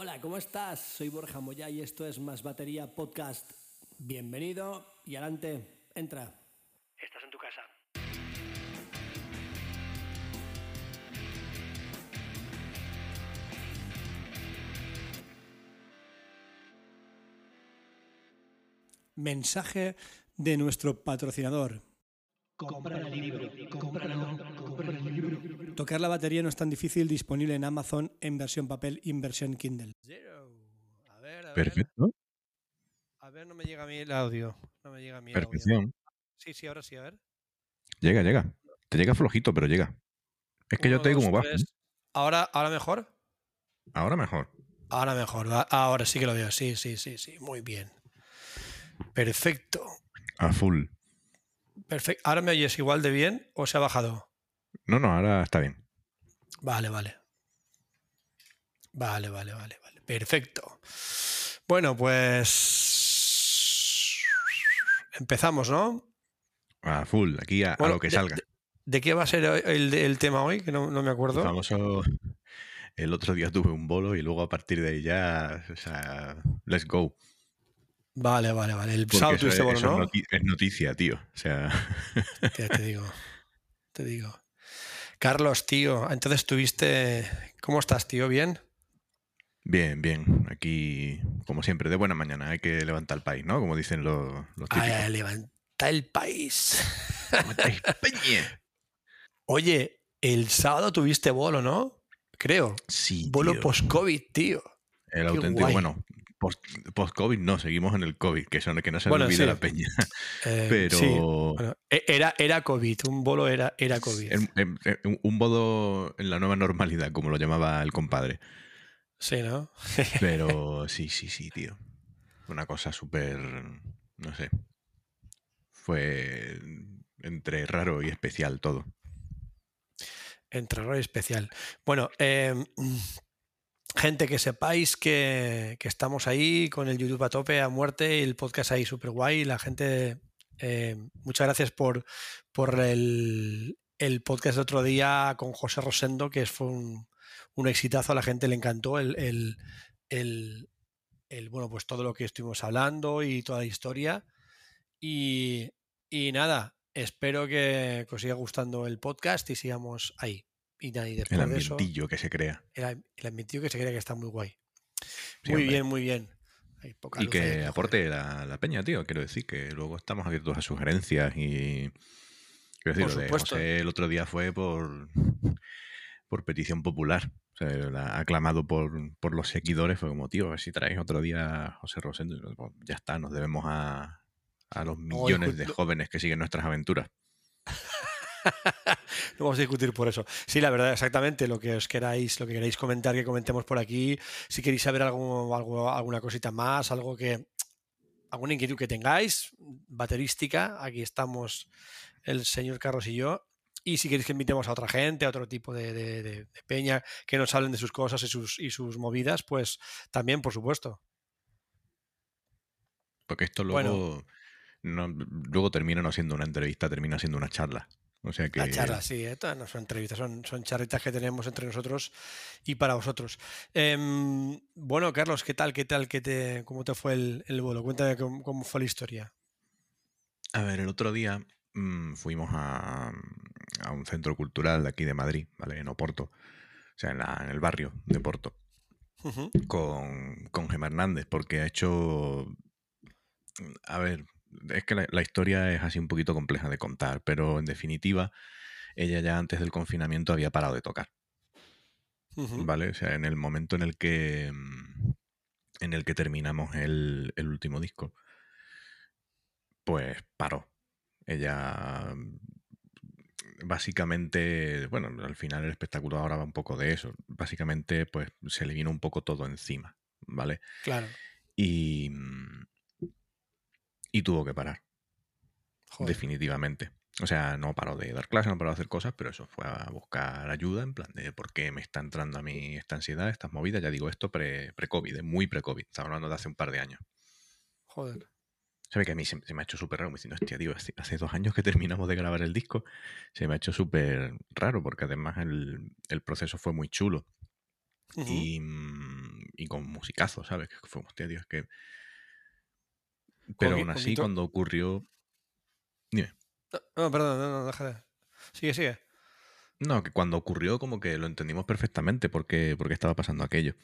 Hola, ¿cómo estás? Soy Borja Moya y esto es Más Batería Podcast. Bienvenido y adelante, entra. Estás en tu casa. Mensaje de nuestro patrocinador. Compra el libro, cómpralo, compra el libro. Tocar la batería no es tan difícil, disponible en Amazon en versión papel y en versión Kindle. A ver, a ver. Perfecto. A ver, no me llega a mí el audio. No me llega a mí el audio. Perfección. Sí, sí, ahora sí, a ver. Llega, llega. Te llega flojito, pero llega. Es que yo te digo como bajo. tres. Ahora, ahora mejor. Ahora mejor. Ahora mejor. va- Ahora sí que lo veo. Sí, sí, sí, sí. Muy bien. Perfecto. A full. Perfecto. ¿Ahora me oyes igual de bien o se ha bajado? No, no, ahora está bien. Vale, vale. Vale, vale, vale, vale. Perfecto. Bueno, pues. Empezamos, ¿no? A full. Aquí a, lo que salga. de- ¿De qué va a ser el, el tema hoy? Que no, no me El acuerdo. famoso. El otro día tuve un bolo y lugo a partir de ahí ya. O sea, let's go. Vale, vale, vale. El sábado tuviste es, bolo, ¿no? es noticia, tío. O sea, te digo. Te digo. Carlos, tío, entonces tuviste. ¿Cómo estás, tío? ¿Bien? bien, bien. Aquí, como siempre, de buena mañana. Hay que levantar el país, ¿no? Como dicen los, los típicos. ay, levanta el país. Oye, el sábado tuviste bolo, ¿no? Creo. Sí, Bolo post-COVID, tío. El Qué auténtico, guay. bueno, post-COVID no, seguimos en el COVID, que, eso, no- que no se Bueno, le olvida sí. la peña. Eh, Pero sí, bueno, e- era, era COVID, un bolo era, era COVID. un- bodo en la nueva normalidad, como lo llamaba el compadre. Sí, ¿no? Pero sí, sí, sí, tío. Una cosa súper, no sé. Fue entre raro y especial todo. Entre raro y especial. Bueno, eh, gente, que sepáis que, que estamos ahí con el YouTube a tope, a muerte, y el podcast ahí súper guay. La gente, eh, muchas gracias por, por el, el podcast de otro día con José Rosendo, que fue un, un exitazo, a la gente le encantó el, el- el- bueno, pues todo lo que estuvimos hablando y toda la historia. Y, y nada, espero que, que os siga gustando el podcast y sigamos ahí. Y, El después de eso, ambientillo que se crea. el, el ambientillo que se cree que está muy guay. Sí, muy hombre. bien, muy bien. Hay poca Y luz que aporte la, la peña, tío. Quiero decir que luego estamos abiertos a sugerencias y. Quiero decir, Por lo de supuesto. José el otro día fue por, por petición popular. O sea, la- aclamado por, por los seguidores. Fue como, tío, a ver si traes otro día a José Rosendo. Nosotros, ya está, nos debemos a, a los millones de jóvenes que siguen nuestras aventuras. No vamos a discutir por eso. Sí, la verdad, exactamente lo que os queráis, lo que queráis comentar, que comentemos por aquí. Si queréis saber algo, algo- alguna cosita más, algo que. alguna inquietud que tengáis, baterística, aquí estamos el señor Carlos y yo. Y si queréis que invitemos a otra gente, a otro tipo de, de- de- de peña, que nos hablen de sus cosas y sus, y sus movidas, pues también, por supuesto. Porque esto Bueno. luego. No, luego termina no siendo una entrevista, termina siendo una charla. O sea que. La charla, sí, ¿eh? No son entrevistas, son, son charritas que tenemos entre nosotros y para vosotros. Em, bueno, Carlos, ¿qué tal? ¿Qué tal? ¿Qué te, ¿Cómo te fue el, el vuelo? Cuéntame cómo, cómo fue la historia. A ver, el otro día mm, fuimos a, a un centro cultural de aquí de Madrid, ¿vale? En Oporto. O sea, en, la- en el barrio de Porto. Con, con Gemma Hernández, porque ha hecho. A ver, es que la, la historia es así un poquito compleja de contar, pero en definitiva, ella ya antes del confinamiento había parado de tocar. ¿Vale? O sea, en el momento en el que. mm, En el que terminamos el, el último disco. Pues paró. Ella. mm, Básicamente. Bueno, al final el espectáculo ahora va un poco de eso. Básicamente, pues se le vino un poco todo encima. ¿Vale? Claro. Y. Y tuvo que parar. Joder. Definitivamente. O sea, no paró de dar clases, no paró de hacer cosas, pero eso fue a buscar ayuda en plan de por qué me está entrando a mí esta ansiedad, estas movidas. Ya digo, esto pre- pre-COVID, eh, muy pre-COVID. Estamos hablando de hace un par de años. Joder. ¿Sabe que a mí se, se me ha hecho súper raro? Me diciendo, hostia, tío, hace, hace dos años que terminamos de grabar el disco. Se me ha hecho súper raro porque además el, el proceso fue muy chulo. Ujú. Y, mm, y con musicazos, ¿sabes? Que fue, hostia, tío, es que... Pero aún así, cuando ocurrió... Dime. No, no, perdón, no, no, deja de. Sigue, sigue. No, que cuando ocurrió como que lo entendimos perfectamente porque, porque estaba pasando aquello.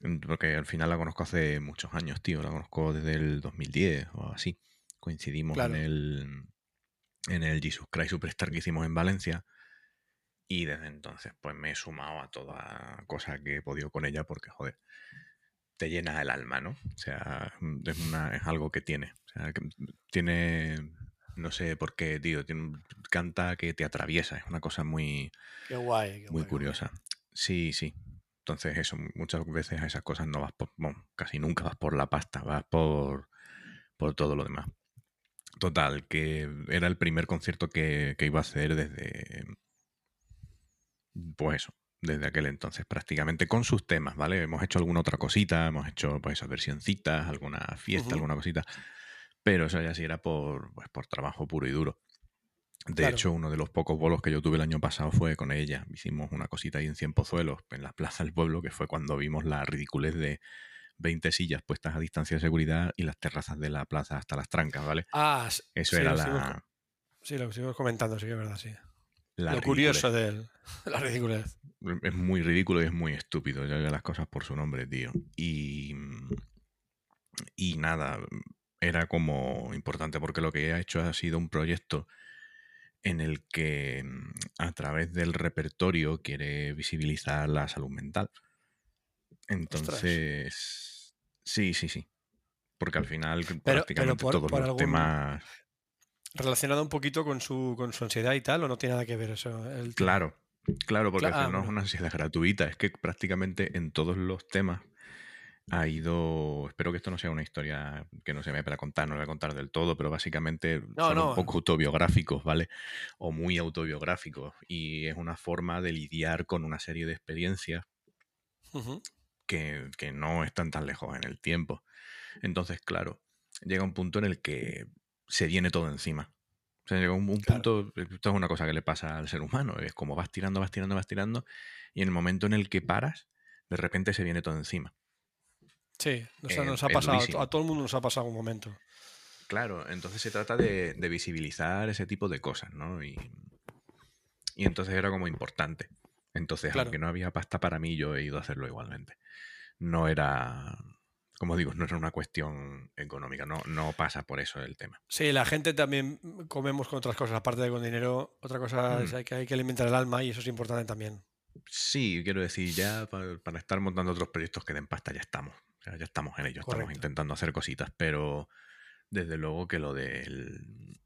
Mm, Porque al final la conozco hace muchos años, tío. La conozco desde el 2010 o así. Coincidimos Claro. en el en el Jesus Christ Superstar que hicimos en Valencia. Y desde entonces, pues me he sumado a toda cosa que he podido con ella porque, joder, te llena el alma, ¿no? O sea, es, una- es algo que tiene. O sea, que tiene. No sé por qué, tío. Tiene, canta que te atraviesa. Es una cosa muy Qué guay. qué muy guay, curiosa. Sí, sí. Entonces, eso, muchas veces a esas cosas no vas por, bueno, casi nunca vas por la pasta, vas por, por todo lo demás. Total, que era el primer concierto que, que iba a hacer desde, pues eso, desde aquel entonces prácticamente, con sus temas, ¿vale? Hemos hecho alguna otra cosita, hemos hecho pues esas versioncitas, alguna fiesta, alguna cosita, pero eso ya sí era por, pues, por trabajo puro y duro. De Claro. hecho, uno de los pocos bolos que yo tuve el año pasado fue con ella. Hicimos una cosita ahí en Cien Pozuelos, en la Plaza del Pueblo, que fue cuando vimos la ridiculez de 20 sillas puestas a distancia de seguridad y las terrazas de la plaza hasta las trancas, ¿vale? Ah, Eso sí, era lo la, Sí, lo que comentando, sí que es verdad, sí. La lo curioso de él. La ridiculez. Es muy ridículo y es muy estúpido. Ya las cosas por su nombre, tío. Y, y nada, era como importante porque lo que ha hecho ha sido un proyecto en el que mm, a través del repertorio quiere visibilizar la salud mental. Entonces, sí, sí, sí. Porque al final prácticamente por- todos por los algún- temas... Relacionado un poquito con su, con su ansiedad y tal, o no tiene nada que ver eso. el? Claro, claro, porque ah, no es una ansiedad gratuita, es que prácticamente en todos los temas ha ido. Espero que esto no sea una historia que no se me para contar, no la voy a contar del todo, pero básicamente No, son no. un poco autobiográficos, ¿vale? O muy autobiográficos. Y es una forma de lidiar con una serie de experiencias que, que no están tan lejos en el tiempo. Entonces, claro, llega un punto en el que se viene todo encima. O sea, llega un, un Claro. punto, esto es una cosa que le pasa al ser humano, es como vas tirando, vas tirando, vas tirando, y en el momento en el que paras, de repente se viene todo encima. Sí, nos, ha- Eh, nos ha pasado, durísimo. a todo el mundo nos ha pasado un momento. Claro, entonces se trata de, de visibilizar ese tipo de cosas, ¿no? Y, y entonces era como importante. Entonces, Claro. aunque no había pasta para mí, yo he ido a hacerlo igualmente. No era, como digo, no era una cuestión económica, no, no pasa por eso el tema. Sí, la gente también comemos con otras cosas, aparte de con dinero. Otra cosa es Mm. que hay que alimentar el alma y eso es importante también. Sí, quiero decir, ya para, para estar montando otros proyectos que den pasta, ya estamos. Ya estamos en ello, estamos intentando hacer cositas, pero desde luego que lo del.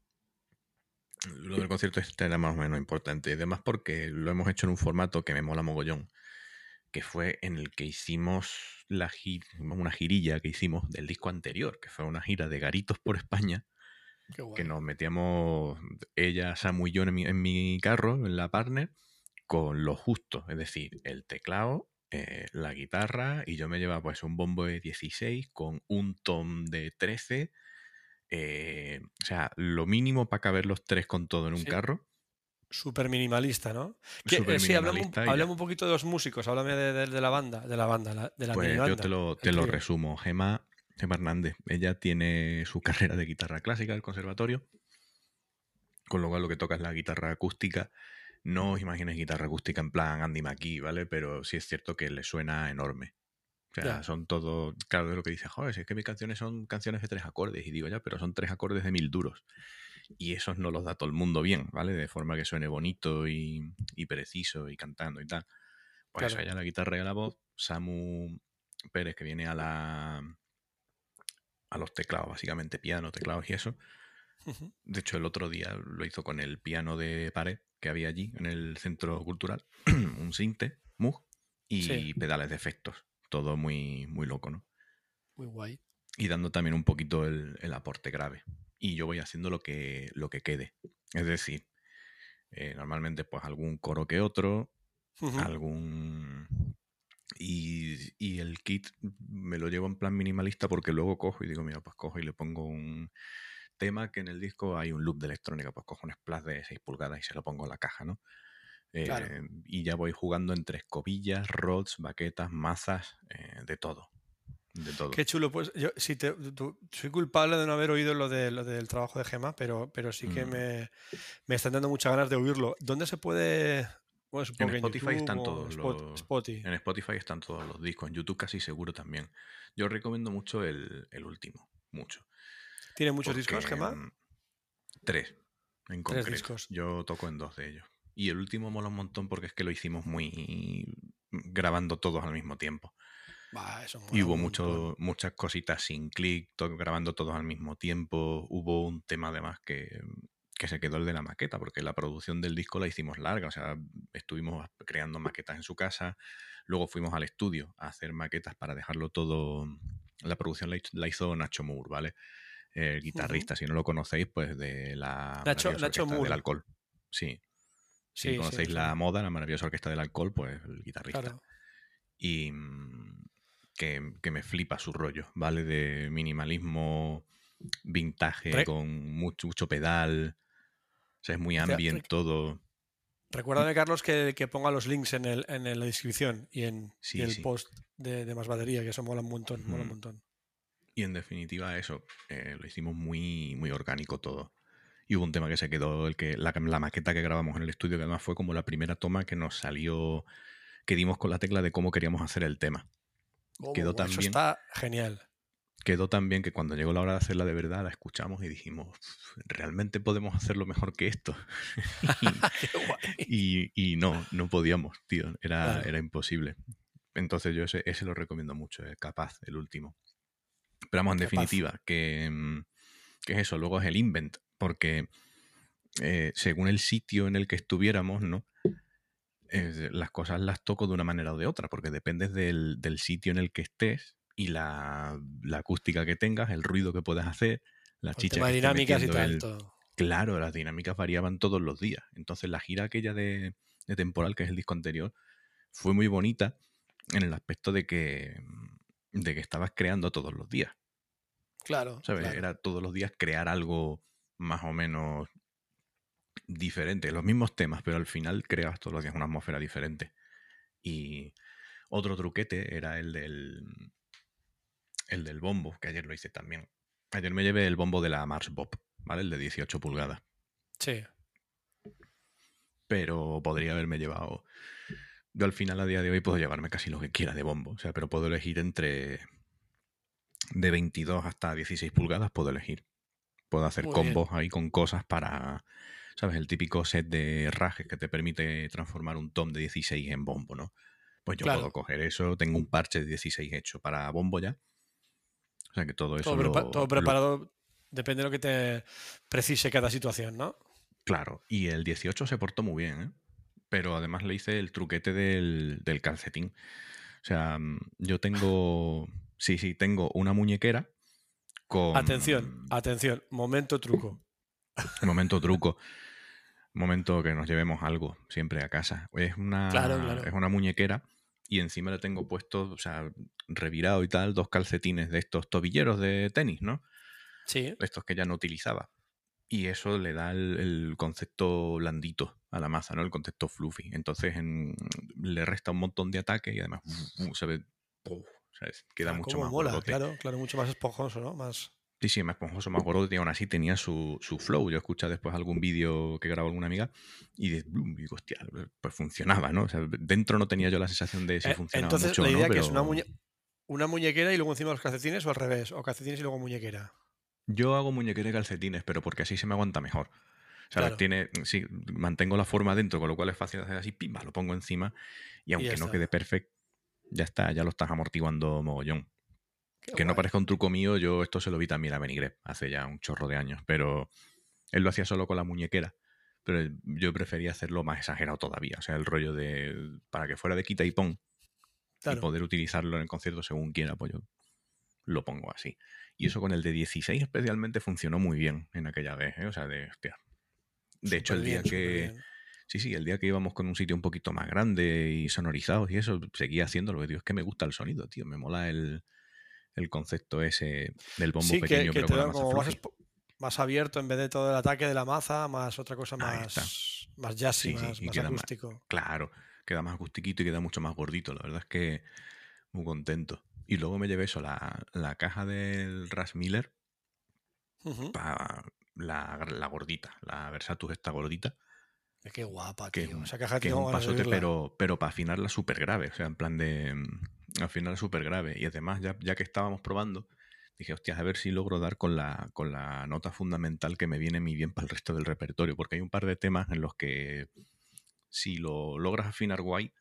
Lo del concierto este era más o menos importante. Y además porque lo hemos hecho en un formato que me mola mogollón, que fue en el que hicimos la gi- una girilla que hicimos del disco anterior, que fue una gira de garitos por España, que nos metíamos ella, Samu y yo en mi, en mi carro, en la partner, con lo justo, es decir, el teclado, eh, la guitarra, y yo me llevaba pues un bombo de 16 con un tom de 13, eh, o sea, lo mínimo para caber los tres con todo en un Sí. carro. Súper minimalista, ¿no? Que, eh, sí, hablamos, hablame un poquito de los músicos, háblame de, de- de la banda, de la banda, de la Pues yo banda. te lo, te lo resumo. Gema, Gema Hernández, ella tiene su carrera de guitarra clásica del conservatorio, con lo cual lo que toca es la guitarra acústica. No os imagines guitarra acústica en plan Andy McKee, ¿vale? Pero sí es cierto que le suena enorme. O sea, son todo. Claro, es lo que dice, joder, si es que mis canciones son canciones de tres acordes. Y digo, ya, pero son tres acordes de mil duros. Y esos no los da todo el mundo bien, ¿vale? De forma que suene bonito y, y preciso y cantando y tal. Pues eso, Claro. ella la guitarra y a la voz. Samu Pérez, que viene a la a los teclados, básicamente piano, teclados y eso. De hecho, el otro día lo hizo con el piano de pared que había allí en el centro cultural, un sinte, Moog, y Sí. pedales de efectos. Todo muy, muy loco, ¿no? Muy guay. Y dando también un poquito el, el aporte grave. Y yo voy haciendo lo que, lo que quede. Es decir, eh, normalmente pues algún coro que otro, algún... Y, y el kit me lo llevo en plan minimalista porque luego cojo y digo, mira, pues cojo y le pongo un tema que en el disco hay un loop de electrónica, pues cojo un splash de 6 pulgadas y se lo pongo en la caja, ¿no? Claro. Eh, y ya voy jugando entre escobillas, rods, baquetas, mazas, eh, de todo. De todo. Qué chulo, pues yo sí te, tú- soy culpable de no haber oído lo, de, lo del trabajo de Gema, pero, pero sí que Mm. me, me están dando muchas ganas de oírlo. ¿Dónde se puede? Bueno, supongo que en Spotify YouTube están todos Spot- los- Spotify. En Spotify están todos los discos, en YouTube casi seguro también. Yo recomiendo mucho el, el último, mucho. ¿Tiene muchos porque, discos, Gema? mm, Tres, en concreto. discos. Yo toco en dos de ellos. Y el último mola un montón porque es que lo hicimos muy grabando todos al mismo tiempo. Bah, eso mola Y hubo mucho, muchas cositas sin clic, to- grabando todos al mismo tiempo. Hubo un tema además que, que se quedó el de la maqueta, porque la producción del disco la hicimos larga. O sea, estuvimos creando maquetas en su casa. Luego fuimos al estudio a hacer maquetas para dejarlo todo. La producción la, hizo- Nacho Moore, ¿vale? El guitarrista, si no lo conocéis, pues de la Nacho- Nacho orquesta Moore. del alcohol. Sí. Si Sí, conocéis sí. la moda, la maravillosa orquesta del alcohol, pues el guitarrista Claro. y que, que me flipa su rollo, ¿vale? De minimalismo vintage Re- con mucho, mucho pedal. O sea, es muy ambient re- todo. Recuérdame, Carlos, que, que ponga los links en, el, en la descripción y en, y el sí. post de, de más batería, que eso mola un montón, mola un montón. Y en definitiva, eso, eh, lo hicimos muy, muy orgánico todo. Y hubo un tema que se quedó, el que, la, la maqueta que grabamos en el estudio, que además fue como la primera toma que nos salió, que dimos con la tecla de cómo queríamos hacer el tema. Oh, Quedó eso tan bien. está genial. quedó tan bien que cuando llegó la hora de hacerla de verdad la escuchamos y dijimos, ¿realmente podemos hacerlo mejor que esto? Y, y no, no podíamos, tío, era, Claro. era imposible. Entonces yo ese, ese lo recomiendo mucho, el Capaz, el último. Pero vamos, en Capaz. definitiva, que, mm, que es eso, luego es el Invent, porque eh, según el sitio en el que estuviéramos, ¿no? Eh, las cosas las toco de una manera o de otra, porque dependes del, del sitio en el que estés y la, la acústica que tengas, el ruido que puedas hacer, la El chicha tema de que esté dinámicas y tal, el- todo. Claro, las dinámicas variaban todos los días. Entonces la gira aquella de, de temporal, que es el disco anterior, fue muy bonita en el aspecto de que, de que estabas creando todos los días. Claro, ¿Sabes? claro. Era todos los días crear algo más o menos diferente. Los mismos temas, pero al final creabas todos los días una atmósfera diferente. Y otro truquete era el del, el del bombo, que ayer lo hice también. Ayer me llevé el bombo de la Mars Bob, ¿vale? El de 18 pulgadas. Sí. pero podría haberme llevado. Yo al final, a día de hoy, puedo llevarme casi lo que quiera de bombo. O sea, pero puedo elegir entre. De 22 hasta 16 pulgadas, puedo elegir. Puedo hacer Muy bien. combos ahí con cosas para. ¿Sabes? El típico set de rajes que te permite transformar un tom de 16 en bombo, ¿no? Pues yo Claro. puedo coger eso. Tengo un parche de 16 hecho para bombo ya. O sea que todo eso. Todo, prepa- todo lo- preparado depende de lo que te precise cada situación, ¿no? Claro, y el 18 se portó muy bien, ¿eh? Pero además le hice el truquete del, del calcetín. O sea, mm, yo tengo. Sí, sí, tengo una muñequera con. Atención, atención, momento truco. Momento truco. Momento que nos llevemos algo siempre a casa. Es una, Claro, claro. es una muñequera y encima le tengo puesto, o sea, revirado y tal, dos calcetines de estos tobilleros de tenis, ¿no? Sí, estos que ya no utilizaba. Y eso le da el, el concepto blandito a la masa, ¿no? El concepto fluffy. Entonces en- le resta un montón de ataque y además se ve. ¿sabes? Queda Ah, mucho más mola, claro, claro, mucho más esponjoso, ¿no? Más. Sí, sí, más esponjoso, más gordote y aún así tenía su, su flow. Yo escuché después algún vídeo que grabó alguna amiga y de- digo, hostia, pues funcionaba, ¿no? O sea, dentro no tenía yo la sensación de si Eh, funcionaba Entonces, mucho la o no, idea que es una, muñe- una muñequera y luego encima los calcetines o al revés, o calcetines y luego muñequera. Yo hago muñequera y calcetines, pero porque así se me aguanta mejor. O sea, Claro. tiene, sí, mantengo la forma dentro, con lo cual es fácil hacer así, pimba, lo pongo encima y aunque no quede perfecto, ya está, ya lo estás amortiguando mogollón. Qué que no parezca un truco mío, yo esto se lo vi también a Benigrep hace ya un chorro de años, pero él lo hacía solo con la muñequera. Pero yo prefería hacerlo más exagerado todavía, o sea, el rollo de para que fuera de quita y pon Claro. y poder utilizarlo en el concierto según quiera, pues yo lo pongo así. Y eso con el de 16 especialmente funcionó muy bien en aquella vez, ¿eh? o sea, de hostia. De hecho, el día que. Sí, sí, el día que íbamos con un sitio un poquito más grande y sonorizados y eso, seguía haciéndolo. Tío, es que me gusta el sonido, tío. Me mola el, el concepto ese del bombo Sí, pequeño, que pero te con la como más, abierto en vez de todo el ataque de la maza, más otra cosa más, más, jazzy, Sí, más, acústico. Claro, queda más acustiquito y queda mucho más gordito. La verdad es que muy contento. Y luego me llevé eso, la, la caja del Ras Miller, Ujú. pa- la, la gordita, la Versatus esta gordita, Qué guapa, que, tío. Esa caja que es un pasote, pero, pero para afinarla súper grave. O sea, en plan de mm, afinarla súper grave. Y además, ya, ya que estábamos probando, dije, hostias, a ver si logro dar con la, con la nota fundamental que me viene muy bien para el resto del repertorio. Porque hay un par de temas en los que si lo logras afinar guay,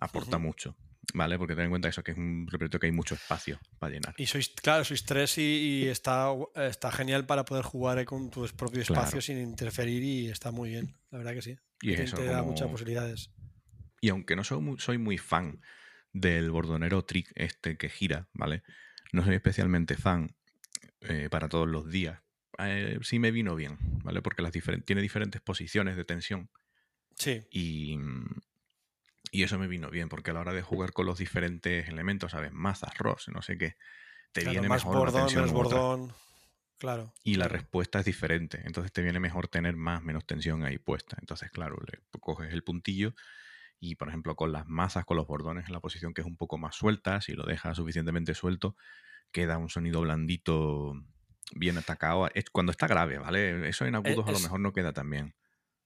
aporta mucho. ¿Vale? Porque ten en cuenta eso, que es un repertorio que hay mucho espacio para llenar. Y sois, claro, sois tres y, y está, está genial para poder jugar eh, con tu propio espacio Claro. sin interferir y está muy bien, la verdad que sí. Y es Te- eso, te da como- muchas posibilidades. Y aunque no soy muy, soy muy fan del bordonero trick este que gira, ¿vale? No soy especialmente fan eh, para todos los días. Eh, sí me vino bien, ¿vale? Porque las tiene diferentes posiciones de tensión Sí, y, y eso me vino bien, porque a la hora de jugar con los diferentes elementos, ¿sabes? Mazas, ROS, no sé qué, te claro, viene más mejor bordón, tensión menos otra. bordón. Claro. Y la respuesta es diferente. Entonces te viene mejor tener más, menos tensión ahí puesta. Entonces, claro, le coges el puntillo y, por ejemplo, con las masas, con los bordones en la posición que es un poco más suelta, si lo dejas suficientemente suelto, queda un sonido blandito, bien atacado. Es cuando está grave, ¿vale? Eso en agudos a lo mejor no queda tan bien.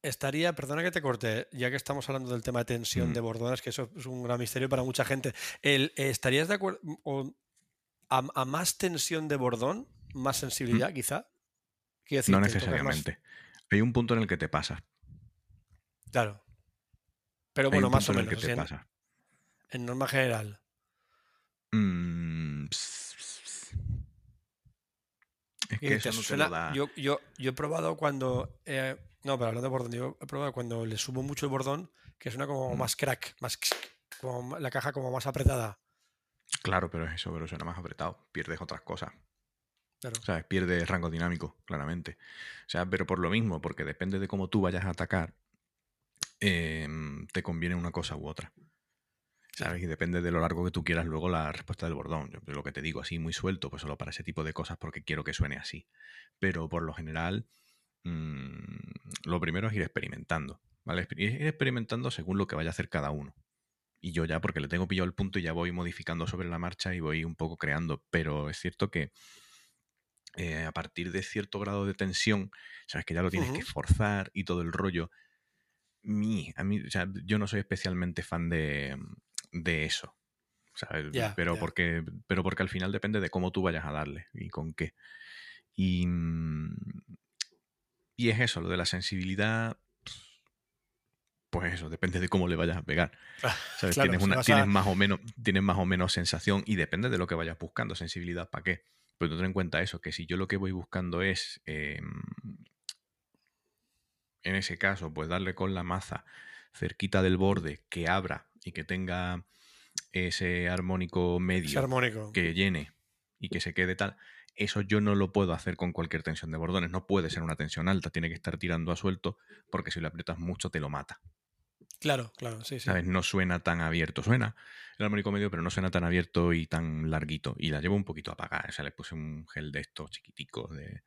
Estaría, perdona que te corte, ya que estamos hablando del tema de tensión Mm. de bordones, que eso es un gran misterio para mucha gente. El, eh, ¿Estarías de acuerdo o a, a más tensión de bordón, más sensibilidad, quizá? Decir, Mm. No más- necesariamente. Hay un punto en el que te pasas. Claro. Pero bueno, más o en menos. te en, norma general. Mm. Es que eso no te suena- lo da. yo, yo, yo he probado cuando. eh, no, pero hablando de bordón, yo he probado cuando le subo mucho el bordón, que suena como Mm. más crack, más como la caja como más apretada. Claro, pero es eso, pero suena más apretado. Pierdes otras cosas. Claro. ¿Sabes? Pierdes rango dinámico, claramente. O sea, pero por lo mismo, porque depende de cómo tú vayas a atacar, em, te conviene una cosa u otra. ¿Sabes? Y depende de lo largo que tú quieras luego la respuesta del bordón. Yo lo que te digo, así muy suelto, pues solo para ese tipo de cosas porque quiero que suene así. Pero por lo general, mm, lo primero es ir experimentando. ¿Vale? Ir experimentando según lo que vaya a hacer cada uno. Y yo ya, porque le tengo pillado el punto y ya voy modificando sobre la marcha y voy un poco creando. Pero es cierto que eh, a partir de cierto grado de tensión, sabes que ya lo tienes que forzar y todo el rollo. A mí, o sea, yo no soy especialmente fan de, de eso. pero. Porque, pero porque al final depende de cómo tú vayas a darle y con qué. Y, mm, y es eso, lo de la sensibilidad. Pues eso, depende de cómo le vayas a pegar. ¿sabes? Claro, tienes, si una, vas tienes, a- más o menos, tienes más o menos sensación y depende de lo que vayas buscando. Sensibilidad, ¿para qué? Pero tú ten en cuenta eso, que si yo lo que voy buscando es, eh, en ese caso, pues darle con la maza cerquita del borde, que abra y que tenga ese armónico Ese medio armónico. que llene y que se quede tal, eso yo no lo puedo hacer con cualquier tensión de bordones. No puede ser una tensión alta, tiene que estar tirando a suelto porque si lo aprietas mucho te lo mata. Claro, claro, sí, sí. ¿Sabes? No suena tan abierto. Suena el armónico medio, pero no suena tan abierto y tan larguito. Y la llevo un poquito apagada. O sea, le puse un gel de estos chiquiticos de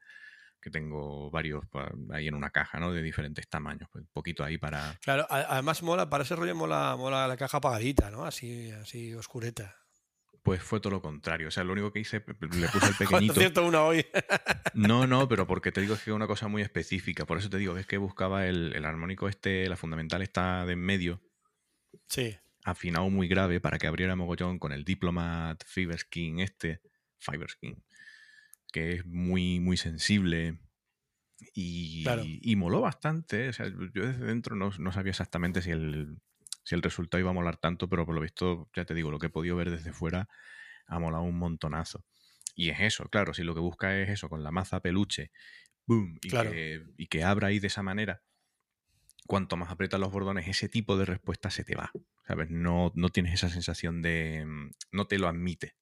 que tengo varios ahí en una caja, ¿no? De diferentes tamaños. Pues un poquito ahí para. Claro, además mola, para ese rollo mola, mola la caja apagadita, ¿no? Así, así oscureta. Pues fue todo lo contrario. O sea, lo único que hice, le puse el pequeñito. cierto una hoy. No, no, pero porque te digo es que es una cosa muy específica. Por eso te digo que es que buscaba el, el armónico este, la fundamental está de en medio, sí. afinado muy grave para que abriera mogollón con el Diplomat Fiberskin este, Fiberskin, que es muy, muy sensible y, Claro. y moló bastante. O sea, yo desde dentro no, no sabía exactamente si el, si el resultado iba a molar tanto, pero por lo visto, ya te digo, lo que he podido ver desde fuera ha molado un montonazo. Y es eso, claro, si lo que busca es eso, con la maza peluche, boom, y, Claro. que, y que abra ahí de esa manera, cuanto más aprietas los bordones, ese tipo de respuesta se te va. ¿Sabes? No, no tienes esa sensación de. mm, No te lo admite.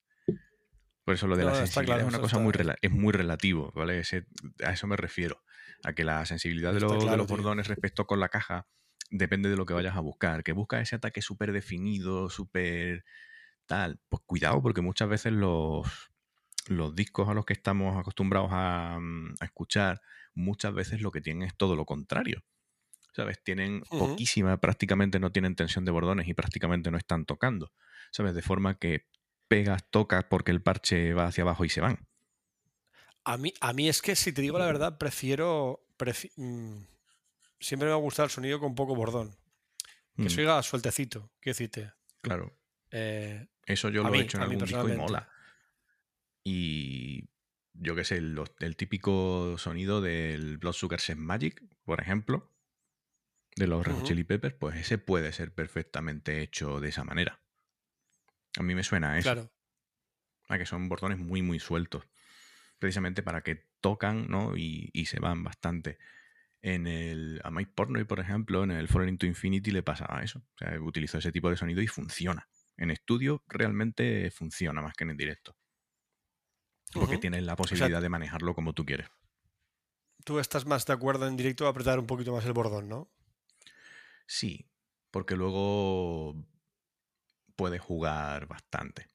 Por eso lo de No, la sensibilidad claro, es una cosa muy, es muy relativo, ¿vale? Ese- a eso me refiero. A que la sensibilidad de, los- de bordones respecto con la caja depende de lo que vayas a buscar. Que busca ese ataque súper definido, súper tal. Pues cuidado, porque muchas veces los, los discos a los que estamos acostumbrados a, mm, a escuchar, muchas veces lo que tienen es todo lo contrario. ¿sabes? Tienen poquísima, prácticamente no tienen tensión de bordones y prácticamente no están tocando, ¿sabes? De forma que pegas, tocas porque el parche va hacia abajo y se van. A mí, a mí es que, si te digo la verdad, prefiero. prefi- mm, siempre me ha gustado el sonido con poco bordón. Que Mm, se oiga sueltecito, quiero decirte. Claro, Eh, eso yo lo mí, he hecho en algún disco y mola. Y yo qué sé, el típico sonido del Blood Sugar Sex Magic, por ejemplo, de los Red Hot Ujú. Chili Peppers, pues ese puede ser perfectamente hecho de esa manera. A mí me suena a eso. claro. a que son bordones muy, muy sueltos. Precisamente para que tocan, ¿no? Y, y se van bastante. En el a Mike por ejemplo, en el Fallen into Infinity le pasaba eso. O sea, utilizó ese tipo de sonido y funciona. En estudio realmente funciona más que en el directo. Porque tienes la posibilidad de manejarlo como tú quieres. Tú estás más de acuerdo en directo a apretar un poquito más el bordón, ¿no? Sí, porque luego puedes jugar bastante.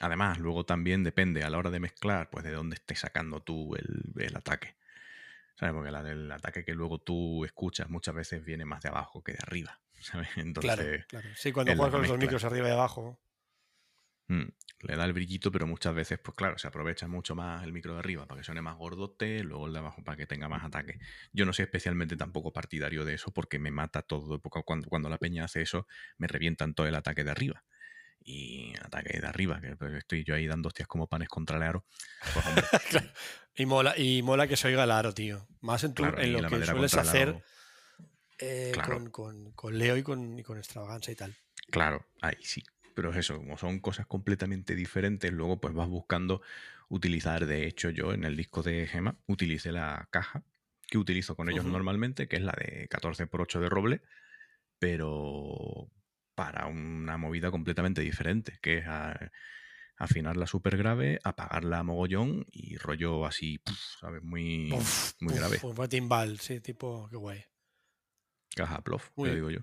Además, luego también depende a la hora de mezclar, pues de dónde estés sacando tú el, el ataque. ¿Sabes? Porque la- el ataque que luego tú escuchas muchas veces viene más de abajo que de arriba. ¿Sabes? Entonces, claro, claro. Sí, cuando juegas con los dos mezcla. micros arriba y abajo. mm, le da el brillito, pero muchas veces, pues claro, se aprovecha mucho más el micro de arriba para que suene más gordote, luego el de abajo para que tenga más ataque. Yo no soy especialmente tampoco partidario de eso porque me mata todo. porque Cuando, cuando la peña hace eso, me revientan todo el ataque de arriba. Y ataque de arriba, que pues, estoy yo ahí dando hostias como panes contra el aro. Pues. Y mola, y mola que se oiga el aro, tío. Más en, tu- claro, en lo que sueles hacer eh, Claro. con, con- con Leo y con, y con extravaganza y tal. Claro, ahí sí. Pero es eso, como son cosas completamente diferentes, luego pues vas buscando utilizar. De hecho, yo en el disco de Gema utilicé la caja que utilizo con ellos normalmente, que es la de 14x8 de roble, pero para una movida completamente diferente, que es a- afinarla súper grave, apagarla a mogollón y rollo así, puf, ¿sabes? Muy, muy grave. Fue timbal, sí, tipo, qué guay. Caja plof, Muy le digo yo.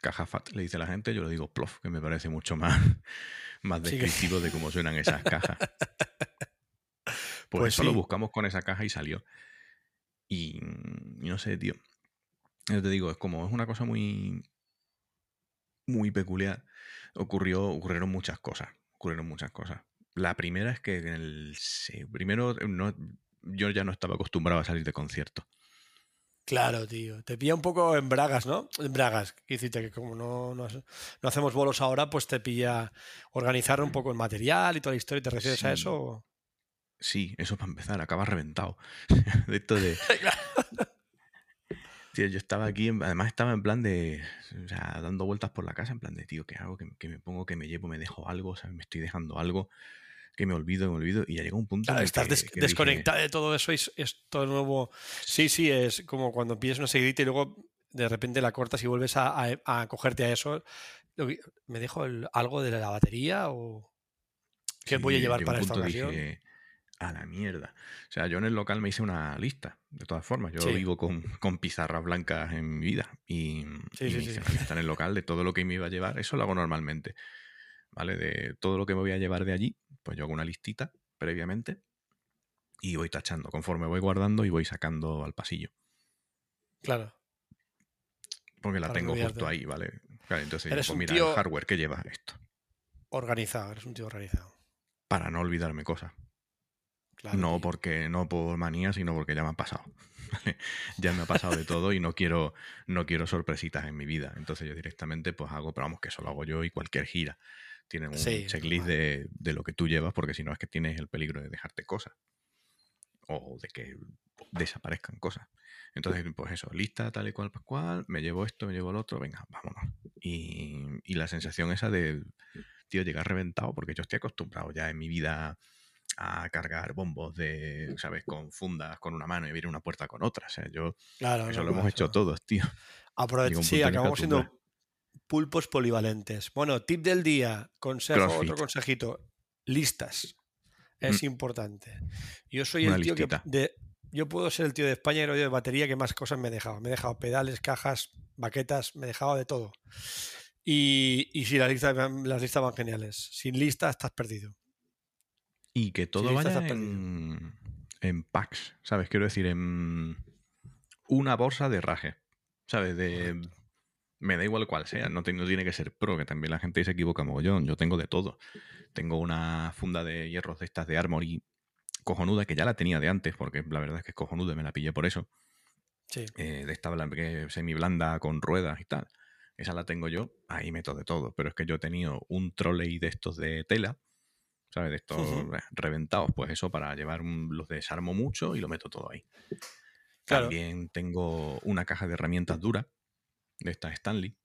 Caja fat, le dice la gente, yo le digo plof, que me parece mucho más, más Sí descriptivo de cómo suenan esas cajas. Pues, Pues eso lo buscamos con esa caja y salió. Y, y no sé, tío. Yo te digo, es como, es una cosa muy, muy peculiar. Ocurrió, ocurrieron muchas cosas. Ocurrieron muchas cosas. La primera es que en el se- primero no, yo ya no estaba acostumbrado a salir de conciertos. Claro, tío. Te pilla un poco en bragas, ¿no? En bragas. Decirte que como no, no, no hacemos bolos ahora, pues te pilla organizar un poco el material y toda la historia. ¿Te refieres a Sí. eso? Sí, eso para empezar, acabas reventado. de esto de. Tío, yo estaba aquí, además estaba en plan de. O sea, dando vueltas por la casa, en plan de, tío, ¿qué hago? ¿Qué, qué me pongo? ¿Qué me llevo? ¿Me dejo algo? ¿sabes? Me estoy dejando algo. Que me olvido, me olvido. Y ya llegó un punto. Claro, en el estás que- des- que dije, desconectado de todo eso y es, es todo nuevo. Sí, sí, es como cuando pides una seguidita y luego de repente la cortas y vuelves a, a- a cogerte a eso. ¿Me dejo el- algo de la batería o qué sí, voy a llevar para esta ocasión? Dije, a la mierda. O sea, yo en el local me hice una lista, de todas formas. Yo Sí. vivo con, con pizarras blancas en mi vida. Y, Sí, y sí, me hice una lista en el local de todo lo que me iba a llevar. Eso lo hago normalmente. ¿Vale? De todo lo que me voy a llevar de allí, pues yo hago una listita previamente y voy tachando. Conforme voy guardando y voy sacando al pasillo. Claro. Porque la Para tengo justo ahí, ¿vale? Claro, entonces, pues un mira, tío- el hardware que lleva esto. Organizado, eres un tío organizado. Para no olvidarme cosas. Claro, no porque no por manía, sino porque ya me ha pasado. ya me ha pasado de todo y no quiero, no quiero sorpresitas en mi vida. Entonces yo directamente pues hago, pero vamos, que eso lo hago yo y cualquier gira. Tienen un Sí, checklist de, de lo que tú llevas, porque si no es que tienes el peligro de dejarte cosas. O de que desaparezcan cosas. Entonces, pues eso, lista tal y cual, pues cual, me llevo esto, me llevo el otro, venga, vámonos. Y, y la sensación esa de, tío, llegar reventado, porque yo estoy acostumbrado ya en mi vida a cargar bombos de, ¿sabes? Con fundas con una mano y abrir una puerta con otra. O sea, yo, Claro, eso lo normal, hemos hecho todos, tío. Aprove- Llega un sí, acabamos siendo pulpos polivalentes. Bueno, tip del día, consejo, otro consejito. Listas. Es importante. Yo soy Mm. Una el tío que de, yo puedo ser el tío de España y el de batería que más cosas me he dejado. Me he dejado pedales, cajas, baquetas, me he dejado de todo. Y, y si las listas, las listas van geniales. Sin lista estás perdido. Y que todo lista vaya en, en packs, ¿sabes? Quiero decir, en una bolsa de raje. ¿sabes? De, me da igual cuál sea, no, te- no tiene que ser pro, que también la gente se equivoca mogollón. Yo tengo de todo. Tengo una funda de hierros de estas de Armory cojonuda, que ya la tenía de antes, porque la verdad es que es cojonuda y me la pillé por eso. Sí. eh, de esta semi blanda con ruedas y tal. Esa la tengo yo, ahí meto de todo. Pero es que yo he tenido un trolley de estos de tela, ¿sabes? De estos reventados, pues eso para llevar un, los desarmo mucho y lo meto todo ahí. Claro. También tengo una caja de herramientas dura de estas Stanley,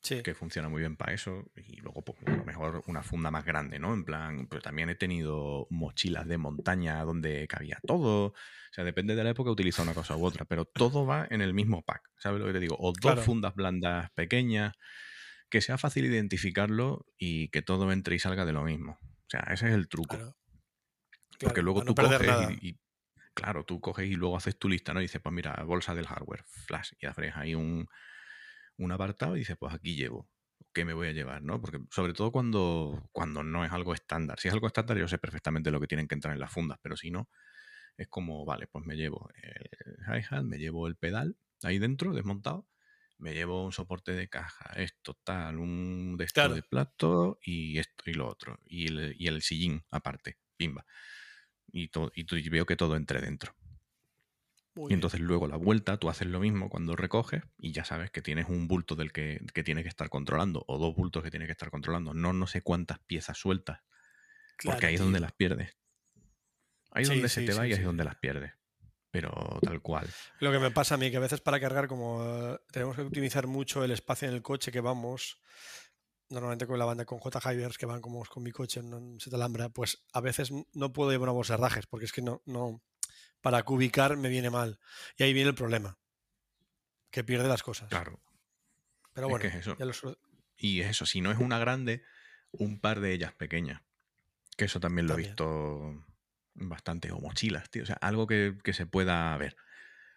Sí. que funciona muy bien para eso. Y luego, pues a lo mejor una funda más grande, ¿no? En plan, pero también he tenido mochilas de montaña donde cabía todo. O sea, depende de la época, utiliza una cosa u otra, pero todo va en el mismo pack. ¿Sabes lo que te digo? O dos Claro. fundas blandas pequeñas, que sea fácil identificarlo y que todo entre y salga de lo mismo. O sea, ese es el truco. Claro. Porque Claro, luego no tú coges y, claro, tú coges y luego haces tu lista, ¿no? Y dices, pues mira, bolsa del hardware, flash, y haces ahí un, un apartado y dices, pues aquí llevo. ¿Qué me voy a llevar, no? Porque sobre todo cuando, cuando no es algo estándar. Si es algo estándar, yo sé perfectamente lo que tienen que entrar en las fundas, pero si no, es como, vale, pues me llevo el hi-hat, me llevo el pedal ahí dentro, desmontado, me llevo un soporte de caja, esto, tal, un de esto Claro. de plato y esto y lo otro. Y el, y el sillín aparte, pimba. Y, to- y, to- y veo que todo entre dentro. Muy Y bien. entonces luego la vuelta, tú haces lo mismo cuando recoges y ya sabes que tienes un bulto del que, que tienes que estar controlando o dos bultos que tienes que estar controlando. No no sé cuántas piezas sueltas, porque Claro, ahí es donde las pierdes. Ahí es Sí, donde se sí, te va sí, y ahí es donde las pierdes. Pero tal cual. Lo que me pasa a mí, que a veces para cargar, como eh, tenemos que optimizar mucho el espacio en el coche que vamos, normalmente con la banda con J. Hivers, que van como con mi coche en Seat Alhambra, pues a veces no puedo llevar una bolsa de rajes, porque es que no, no, para cubicar me viene mal. Y ahí viene el problema, que pierde las cosas. Claro. Pero es bueno, que es eso. ya Y es eso, si no es una grande, un par de ellas pequeñas. Que eso también lo he visto bastante. O mochilas, tío. O sea, algo que, que se pueda ver.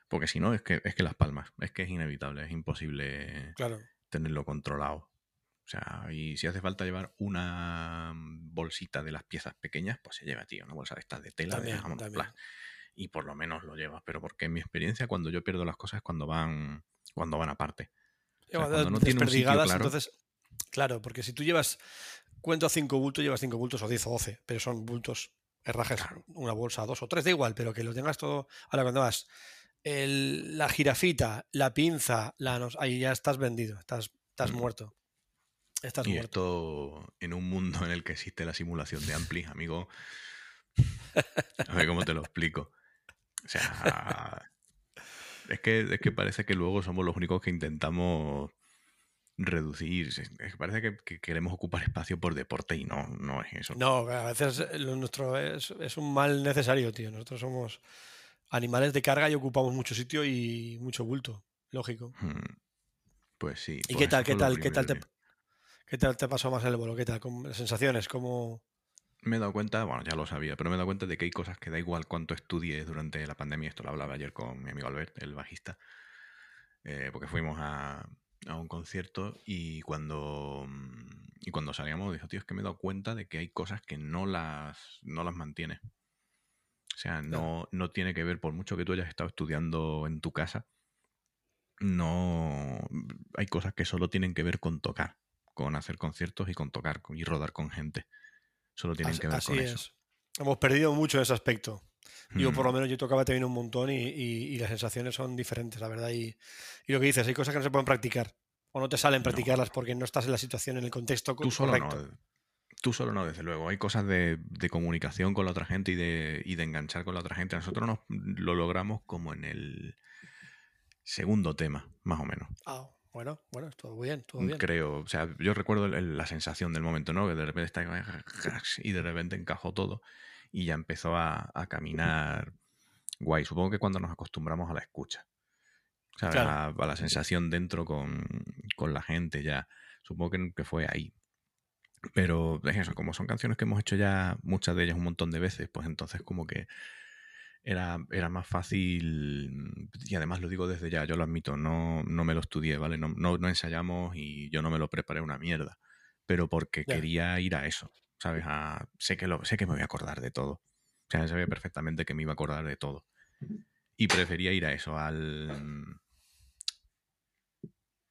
Porque si no, es que, es que las palmas. Es que es inevitable, es imposible claro. tenerlo controlado. O sea, y si hace falta llevar una bolsita de las piezas pequeñas, pues se lleva, tío, una bolsa de estas de tela, de, También, plas. y por lo menos lo llevas. Pero porque en mi experiencia, cuando yo pierdo las cosas cuando van, cuando van aparte. O sea, Lleva cuando no tiene un sitio desperdigadas, claro, entonces, claro, porque si tú llevas, cuento a cinco bultos, llevas cinco bultos o 10 o 12, pero son bultos, herrajes, Claro. una bolsa, dos o tres, da igual, pero que lo tengas todo. Ahora, cuando vas, el- la jirafita, la pinza, la ahí ya estás vendido, estás, estás Mm. muerto. Estás Y muerto. esto en un mundo en el que existe la simulación de Ampli, amigo. A ver cómo te lo explico. O sea, es que, es que parece que luego somos los únicos que intentamos reducir. Parece que, que queremos ocupar espacio por deporte y no, no es eso. No, a veces eh, lo nuestro es, es un mal necesario, tío. Nosotros somos animales de carga y ocupamos mucho sitio y mucho bulto, lógico. Hmm. Pues sí. ¿Y pues qué tal, qué tal, qué tal te, qué tal te pasó más el bolo? ¿Qué tal? ¿Cómo- las sensaciones? ¿Cómo...? Me he dado cuenta, bueno, ya lo sabía, pero me he dado cuenta de que hay cosas que da igual cuánto estudies durante la pandemia. Esto lo hablaba ayer con mi amigo Albert, el bajista, eh, porque fuimos a, a un concierto y cuando, mm, y cuando salíamos dijo, tío, es que me he dado cuenta de que hay cosas que no las, no las mantienes. O sea, no, no tiene que ver, por mucho que tú hayas estado estudiando en tu casa, no hay cosas que solo tienen que ver con tocar, con hacer conciertos y con tocar y rodar con gente. Solo tienen Así, que ver con eso. es. Hemos perdido mucho en ese aspecto. Yo por lo Mm, menos yo tocaba también un montón y, y- y las sensaciones son diferentes, la verdad. Y, y lo que dices, hay cosas que no se pueden practicar. O no te salen No. practicarlas porque no estás en la situación, en el contexto co- Tú solo correcto. no. Tú solo no, desde luego. Hay cosas de, de comunicación con la otra gente y de, y de enganchar con la otra gente. Nosotros nos, lo logramos como en el segundo tema, más o menos. Ah, bueno, bueno, todo bien, todo bien. Creo. O sea, yo recuerdo el- el- la sensación del momento, ¿no? Que de repente está y de repente encajó todo y ya empezó a, a caminar guay. Supongo que cuando nos acostumbramos a la escucha. ¿sabes? Claro. A, a la sensación dentro con, con la gente ya. Supongo que, que fue ahí. Pero es eso, como son canciones que hemos hecho ya muchas de ellas un montón de veces, pues entonces como que era, era más fácil, y además lo digo desde ya, yo lo admito, no, no me lo estudié, ¿vale? No, no, no ensayamos y yo no me lo preparé una mierda, pero porque quería ir a eso, ¿sabes? A, sé, que lo, sé que me voy a acordar de todo. O sea, sabía perfectamente que me iba a acordar de todo. Y prefería ir a eso, al,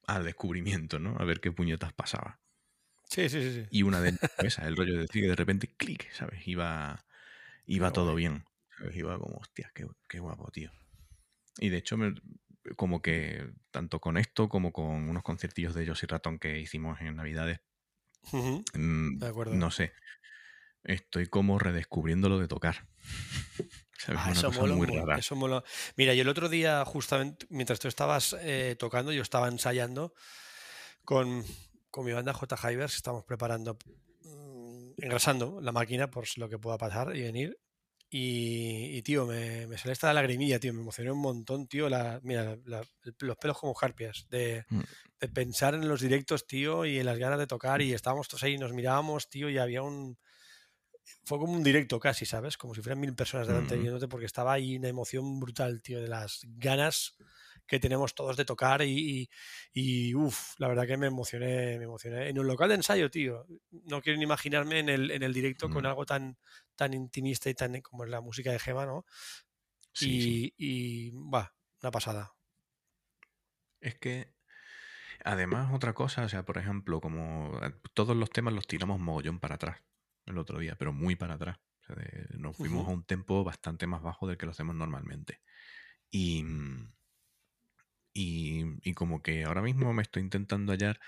al descubrimiento, ¿no? A ver qué puñetas pasaba. Sí, sí, sí. sí. Y una de ellas, esa, el rollo de decir que de repente, clic, ¿sabes? Iba, iba todo bien. ¿sabes? Iba como, hostia, qué, qué guapo, tío. Y de hecho, me- como que tanto con esto como con unos conciertillos de Josie Ratón que hicimos en Navidades, Mm, De acuerdo. no sé, estoy como redescubriendo lo de tocar. Ah, eso mola, muy rara. eso mola. Mira, yo el otro día, justamente, mientras tú estabas eh, tocando, yo estaba ensayando con, con mi banda J. Hivers, estamos preparando, mm, engrasando la máquina por lo que pueda pasar y venir. Y, y, tío, me, me sale esta lagrimilla, tío, me emocioné un montón, tío, la, mira, la- los pelos como harpias, de, Mm. de pensar en los directos, tío, y en las ganas de tocar, y estábamos todos ahí, nos mirábamos, tío, y había un... Fue como un directo casi, ¿sabes? Como si fueran mil personas delante Ujú. viéndote, porque estaba ahí una emoción brutal, tío, de las ganas que tenemos todos de tocar y, y, uff, la verdad que me emocioné, me emocioné. En un local de ensayo, tío, no quiero ni imaginarme en el, en el directo con Mm. algo tan, tan intimista y tan como es la música de Gema, ¿no? Sí, sí. y, va, una pasada. Es que, además, otra cosa, o sea, por ejemplo, como eh, todos los temas los tiramos mogollón para atrás el otro día, pero muy para atrás. O sea, de- nos fuimos a un tempo bastante más bajo del que lo hacemos normalmente. Y, mm, y, y como que ahora mismo me estoy intentando hallar,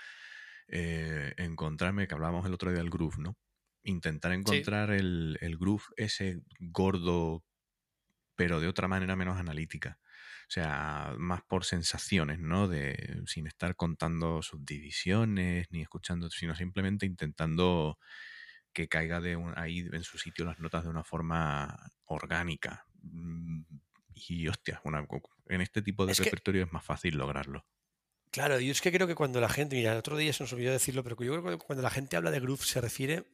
eh, encontrarme, que hablábamos el otro día del groove, ¿no? Intentar Sí, encontrar el, el groove ese gordo, pero de otra manera menos analítica. O sea, más por sensaciones, ¿no? De, sin estar contando subdivisiones ni escuchando, sino simplemente intentando que caiga de un- ahí en su sitio las notas de una forma orgánica. Y hostia, una, en este tipo de es que, repertorio es más fácil lograrlo. claro, yo es que creo que cuando la gente, mira, el otro día se nos olvidó decirlo, pero yo creo que cuando la gente habla de groove se refiere,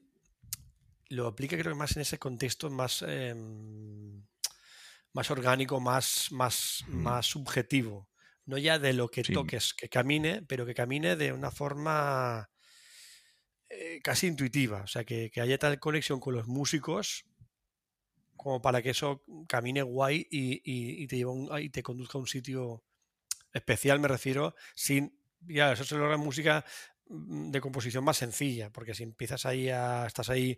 lo aplica creo que más en ese contexto más, em, más orgánico, más, más, Mm, más subjetivo. No ya de lo que Sí, toques, que camine, pero que camine de una forma eh, casi intuitiva. O sea, que, que haya tal conexión con los músicos como para que eso camine guay y, y- y te, lleve a un- y te conduzca a un sitio especial, me refiero, sin... Ya, eso se logra en música mm, de composición más sencilla, porque si empiezas ahí a... estás ahí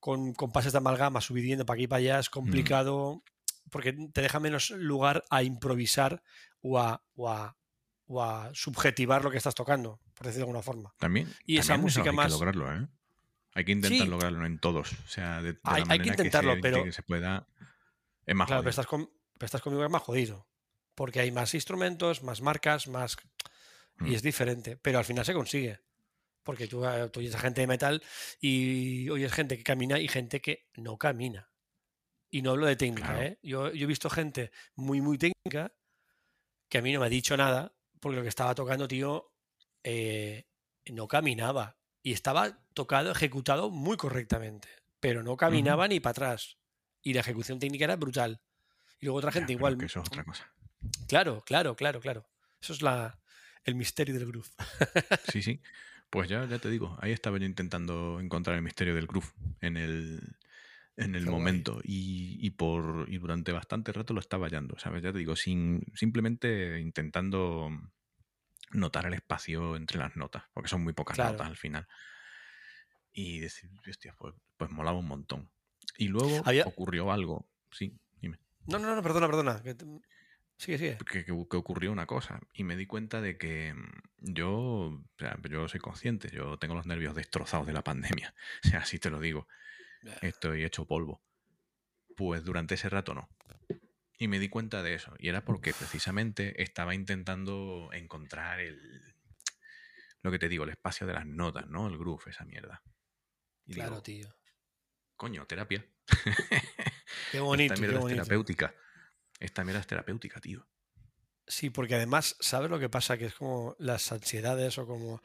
con compases de amalgama subiendo para aquí y para allá, es mm, complicado, porque te deja menos lugar a improvisar o a, o a- o a subjetivar lo que estás tocando, por decirlo de alguna forma. También, Y esa también música hay que más... lograrlo, ¿eh? Hay que intentar Sí, lograrlo en todos. O sea, de, de hay, la hay que intentarlo, se, pero que se pueda. Es más claro, pero estás, con, pero estás conmigo es más jodido, porque hay más instrumentos, más marcas, más... y Mm, es diferente, pero al final se consigue. Porque tú, eh, tú oyes a gente de metal y oyes gente que camina y gente que no camina. Y no hablo de técnica, Claro. ¿eh? Yo, yo he visto gente muy, muy técnica que a mí no me ha dicho nada porque lo que estaba tocando, tío, eh, no caminaba. Y estaba tocado, ejecutado muy correctamente, pero no caminaba ni para atrás. Y la ejecución técnica era brutal. Y luego otra gente igual. que eso es otra cosa. Claro, claro, claro, claro. Eso es la, el misterio del groove. Sí, sí. Pues ya, ya te digo, ahí estaba yo intentando encontrar el misterio del groove en el, en el momento. Y, y por, y durante bastante rato lo estaba hallando, ¿sabes? Ya te digo, sin, simplemente intentando notar el espacio entre las notas, porque son muy pocas notas Claro. al final. Y decir, hostia, pues, pues molaba un montón. Y luego Había, ocurrió algo, sí, dime, No, no, no, perdona, perdona. que te- Sigue, sigue. que, que- que ocurrió una cosa y me di cuenta de que mm, yo, o sea, yo soy consciente, yo tengo los nervios destrozados de la pandemia, o sea, así te lo digo, estoy hecho polvo. Pues durante ese rato no. Y me di cuenta de eso. Y era porque precisamente estaba intentando encontrar el. Lo que te digo, el espacio de las notas, ¿no? El groove, esa mierda. Y Claro, digo, tío. coño, terapia. Qué bonito, Esta qué mierda es terapéutica. Esta mierda es terapéutica, tío. Sí, porque además, ¿sabes lo que pasa? Que es como las ansiedades o como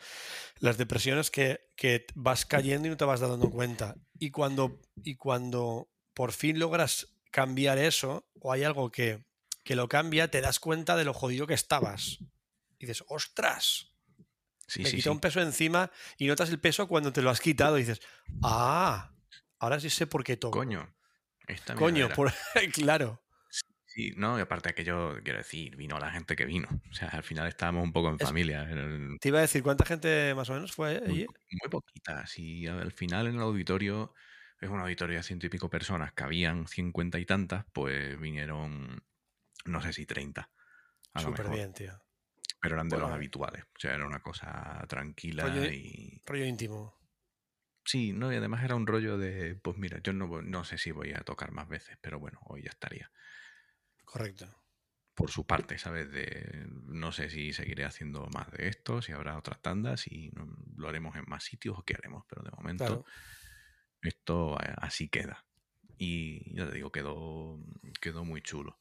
las depresiones que, que vas cayendo y no te vas dando cuenta. Y cuando, y cuando por fin logras cambiar eso, o hay algo que, que lo cambia, te das cuenta de lo jodido que estabas. Y dices, ostras, Sí, me sí, quita sí. un peso encima y notas el peso cuando te lo has quitado y dices, ah, ahora sí sé por qué toco. Coño, esta Coño, por... claro. Sí, no, y aparte aquello, quiero decir, vino la gente que vino. O sea, al final estábamos un poco en Es- familia. Te iba a decir, ¿cuánta gente más o menos fue muy, allí? po- muy poquitas. Y al final en el auditorio, es un auditorio de ciento y pico personas, que habían cincuenta y tantas, pues vinieron, no sé si 30, a lo Súper bien, tío. Pero eran de los Bueno, habituales. O sea, era una cosa tranquila Rollo- y... Rollo íntimo. Sí, no, y además era un rollo de, pues mira, yo no, no sé si voy a tocar más veces, pero bueno, hoy ya estaría. Correcto. Por su parte, ¿sabes? De, no sé si seguiré haciendo más de esto, si habrá otras tandas, si lo haremos en más sitios o qué haremos, pero de momento Claro. Esto eh, así queda. Y ya te digo, quedó, quedó muy chulo.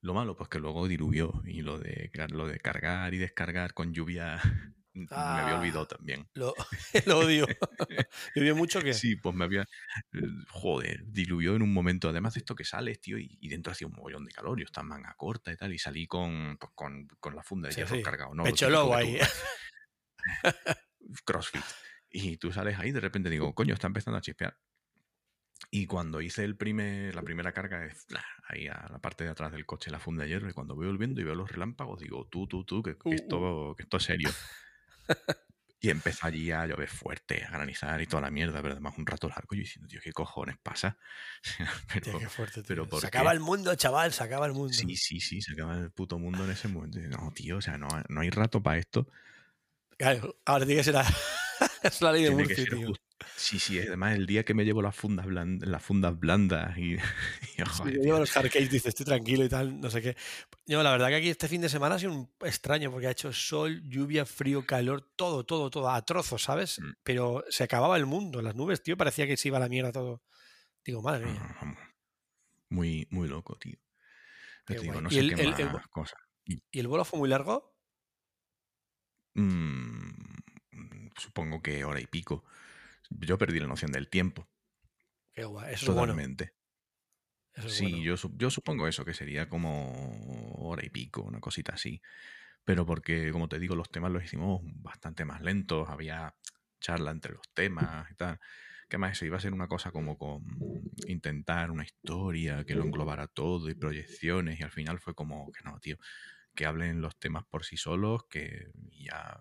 Lo malo, pues que luego diluvió y lo de, lo de cargar y descargar con lluvia me había olvidado Ah. también. Lo, lo odio. ¿Llovió mucho o qué? Sí, pues me había. eh, Joder, diluyó en un momento. Además de esto que sales, tío, y, y dentro hacía un mogollón de calor. Yo estaba manga corta y tal, y salí con, pues, con, con la funda de Sí, hierro sí. cargado. ¿no? Pecho lobo que ahí. CrossFit. Y tú sales ahí, de repente digo, coño, está empezando a chispear. Y cuando hice el primer, la primera carga, ahí a la parte de atrás del coche, la funda de hierro, y cuando voy volviendo y veo los relámpagos, digo, tú, tú, tú, que, que Uh, esto, que esto es serio. Y empezó allí a llover fuerte, a granizar y toda la mierda, pero además un rato largo. Yo diciendo, tío, ¿qué cojones pasa? Tío, pero, qué fuerte, tío. pero ¿por Se acaba el mundo, chaval, se acaba el mundo. sí, sí, sí, se acaba el puto mundo en ese momento. No, tío, o sea, no, no hay rato para esto. Claro, ahora tiene que ser la, es la ley de Murphy, tío. Sí, sí, además el día que me llevo las fundas, bland- las fundas blandas y, y, Sí, yo llevo los hardcase, dices, estoy tranquilo y tal, no sé qué. Yo, la verdad que aquí este fin de semana ha sido un extraño porque ha hecho sol, lluvia, frío, calor, todo, todo, todo, a trozos, ¿sabes? Mm. Pero se acababa el mundo, las nubes, tío, parecía que se iba a la mierda todo. Digo, madre mía. vamos, muy, muy loco, tío. Qué Ya te digo, guay. no ¿Y sé el- qué el- más el vo- cosas. ¿Y el vuelo fue muy largo? Mm, supongo que hora y pico. Yo perdí la noción del tiempo, Qué guay, eso es bueno. totalmente. Eso es Sí, bueno. yo, yo supongo eso, que sería como hora y pico, una cosita así. Pero porque, como te digo, los temas los hicimos bastante más lentos, había charla entre los temas y tal. Que además eso iba a ser una cosa como con intentar una historia que lo englobara todo y proyecciones y al final fue como que no, tío, que hablen los temas por sí solos, que ya,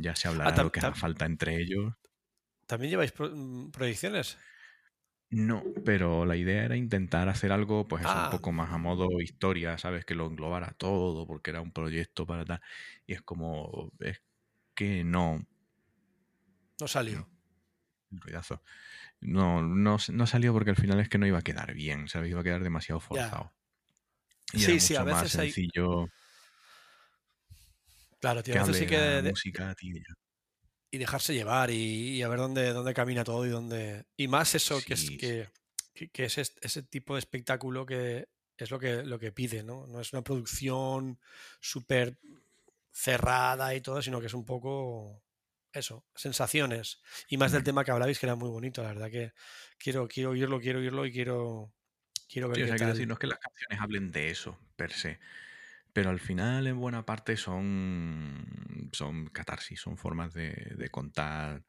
ya se hablará tam- lo que haga falta entre ellos. ¿También lleváis pro- mm, proyecciones? No, pero la idea era intentar hacer algo, pues eso, Ah. un poco más a modo historia, ¿sabes? Que lo englobara todo, porque era un proyecto para tal. Y es como, es que no, No salió. un ruidazo. No, no, no salió porque al final es que no iba a quedar bien, ¿sabes? Iba a quedar demasiado Ya. forzado. Y Sí, era sí, a mucho más veces hay- Claro, tío, que hable sí que la de- de- música, y dejarse llevar y, y a ver dónde, dónde camina todo y dónde. Y más eso, que es que, que, que es ese tipo de espectáculo que es lo que, lo que pide, ¿no? No es una producción súper cerrada y todo, sino que es un poco eso, sensaciones. Y más del Mm. tema que hablabais, que era muy bonito, la verdad que quiero, quiero oírlo, quiero oírlo y quiero, quiero ver Sí, o qué sea, quiero tal. decir, no es que las canciones hablen de eso, per se. Pero al final, en buena parte, son, son catarsis, son formas de, de contar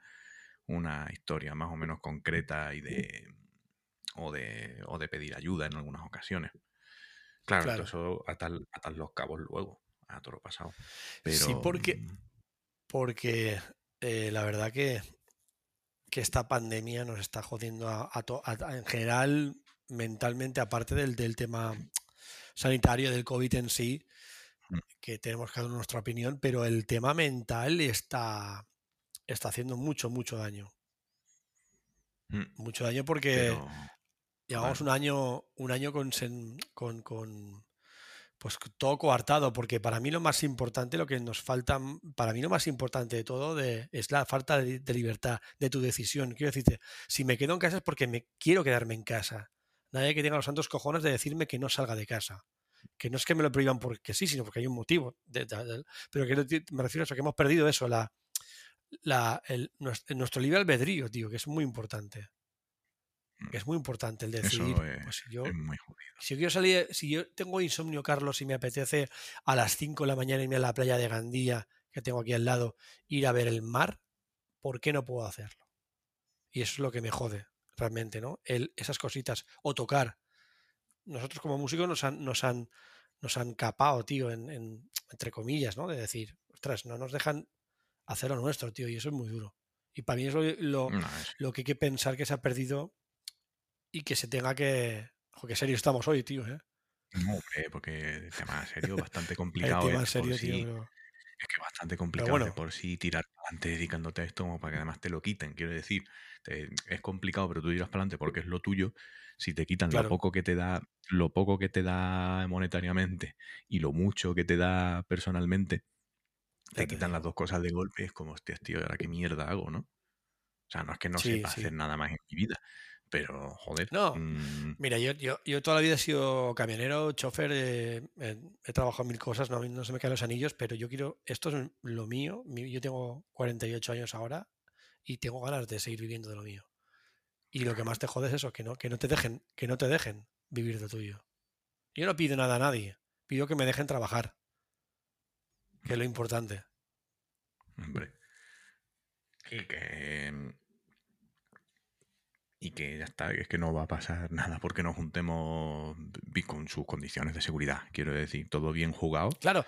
una historia más o menos concreta y de. o de. o de pedir ayuda en algunas ocasiones. Claro, Claro. eso atar, atar los cabos luego, a todo lo pasado. Pero. Sí, porque- mm, porque eh, la verdad que, que esta pandemia nos está jodiendo a, a to- a- a- en general mentalmente, aparte del, del tema sanitario del COVID en sí, Mm. que tenemos cada uno nuestra opinión, pero el tema mental está, está haciendo mucho, mucho daño. mm, Mucho daño porque pero. llevamos un año, un año con, con, con, pues todo coartado, porque para mí lo más importante, lo que nos falta, para mí lo más importante de todo de- es la falta de, de libertad, de tu decisión. Quiero decirte, si me quedo en casa es porque me quiero quedarme en casa. Nadie que tenga los santos cojones de decirme que no salga de casa. Que no es que me lo prohíban porque sí, sino porque hay un motivo. de- de- de- pero que me refiero a eso, que hemos perdido eso, la, la, el- nues- nuestro libre albedrío, tío, que es muy importante. Mm. Que es muy importante el decidir. es, pues si yo, es muy jodido. si yo quiero salir, si yo tengo insomnio, Carlos, y me apetece a las 5 de la mañana irme a la playa de Gandía, que tengo aquí al lado, ir a ver el mar, ¿por qué no puedo hacerlo? Y eso es lo que me jode, realmente, ¿no? El, esas cositas. O tocar. nosotros como músicos nos han, nos han, nos han capado, tío, en, en- entre comillas, ¿no? De decir, ostras, no nos dejan hacer lo nuestro, tío, y eso es muy duro. Y para mí es lo, lo- No, es- lo que hay que pensar que se ha perdido y que se tenga que... Jo, qué serio estamos hoy, tío, ¿eh? no, hombre, porque el tema serio, bastante El complicado. tema es en serio, tío, sí- pero- Es que bastante complicado bueno. de por sí tirar adelante dedicándote a esto como para que además te lo quiten. Quiero decir, te- es complicado, pero tú tiras para adelante porque es lo tuyo. Si te quitan Claro. lo poco que te da, lo poco que te da monetariamente y lo mucho que te da personalmente, te quitan las dos cosas de golpe. Es como, hostias, tío, ¿ahora qué mierda hago, no? O sea, no es que no Sí, sepa sí. hacer nada más en mi vida, pero joder. No, mm, Mira, yo, yo, yo toda la vida he sido camionero, chofer, eh, eh, he trabajado en mil cosas, no, no se me caen los anillos, pero yo quiero, esto es lo mío, yo tengo 48 años ahora y tengo ganas de seguir viviendo de lo mío. Y lo que más te jode es eso, que no, que no te dejen, que no te dejen vivir de tuyo. Yo no pido nada a nadie, pido que me dejen trabajar, que es lo importante. Hombre. Y que. Y que ya está, es que no va a pasar nada porque nos juntemos con sus condiciones de seguridad. Quiero decir, todo bien jugado. Claro,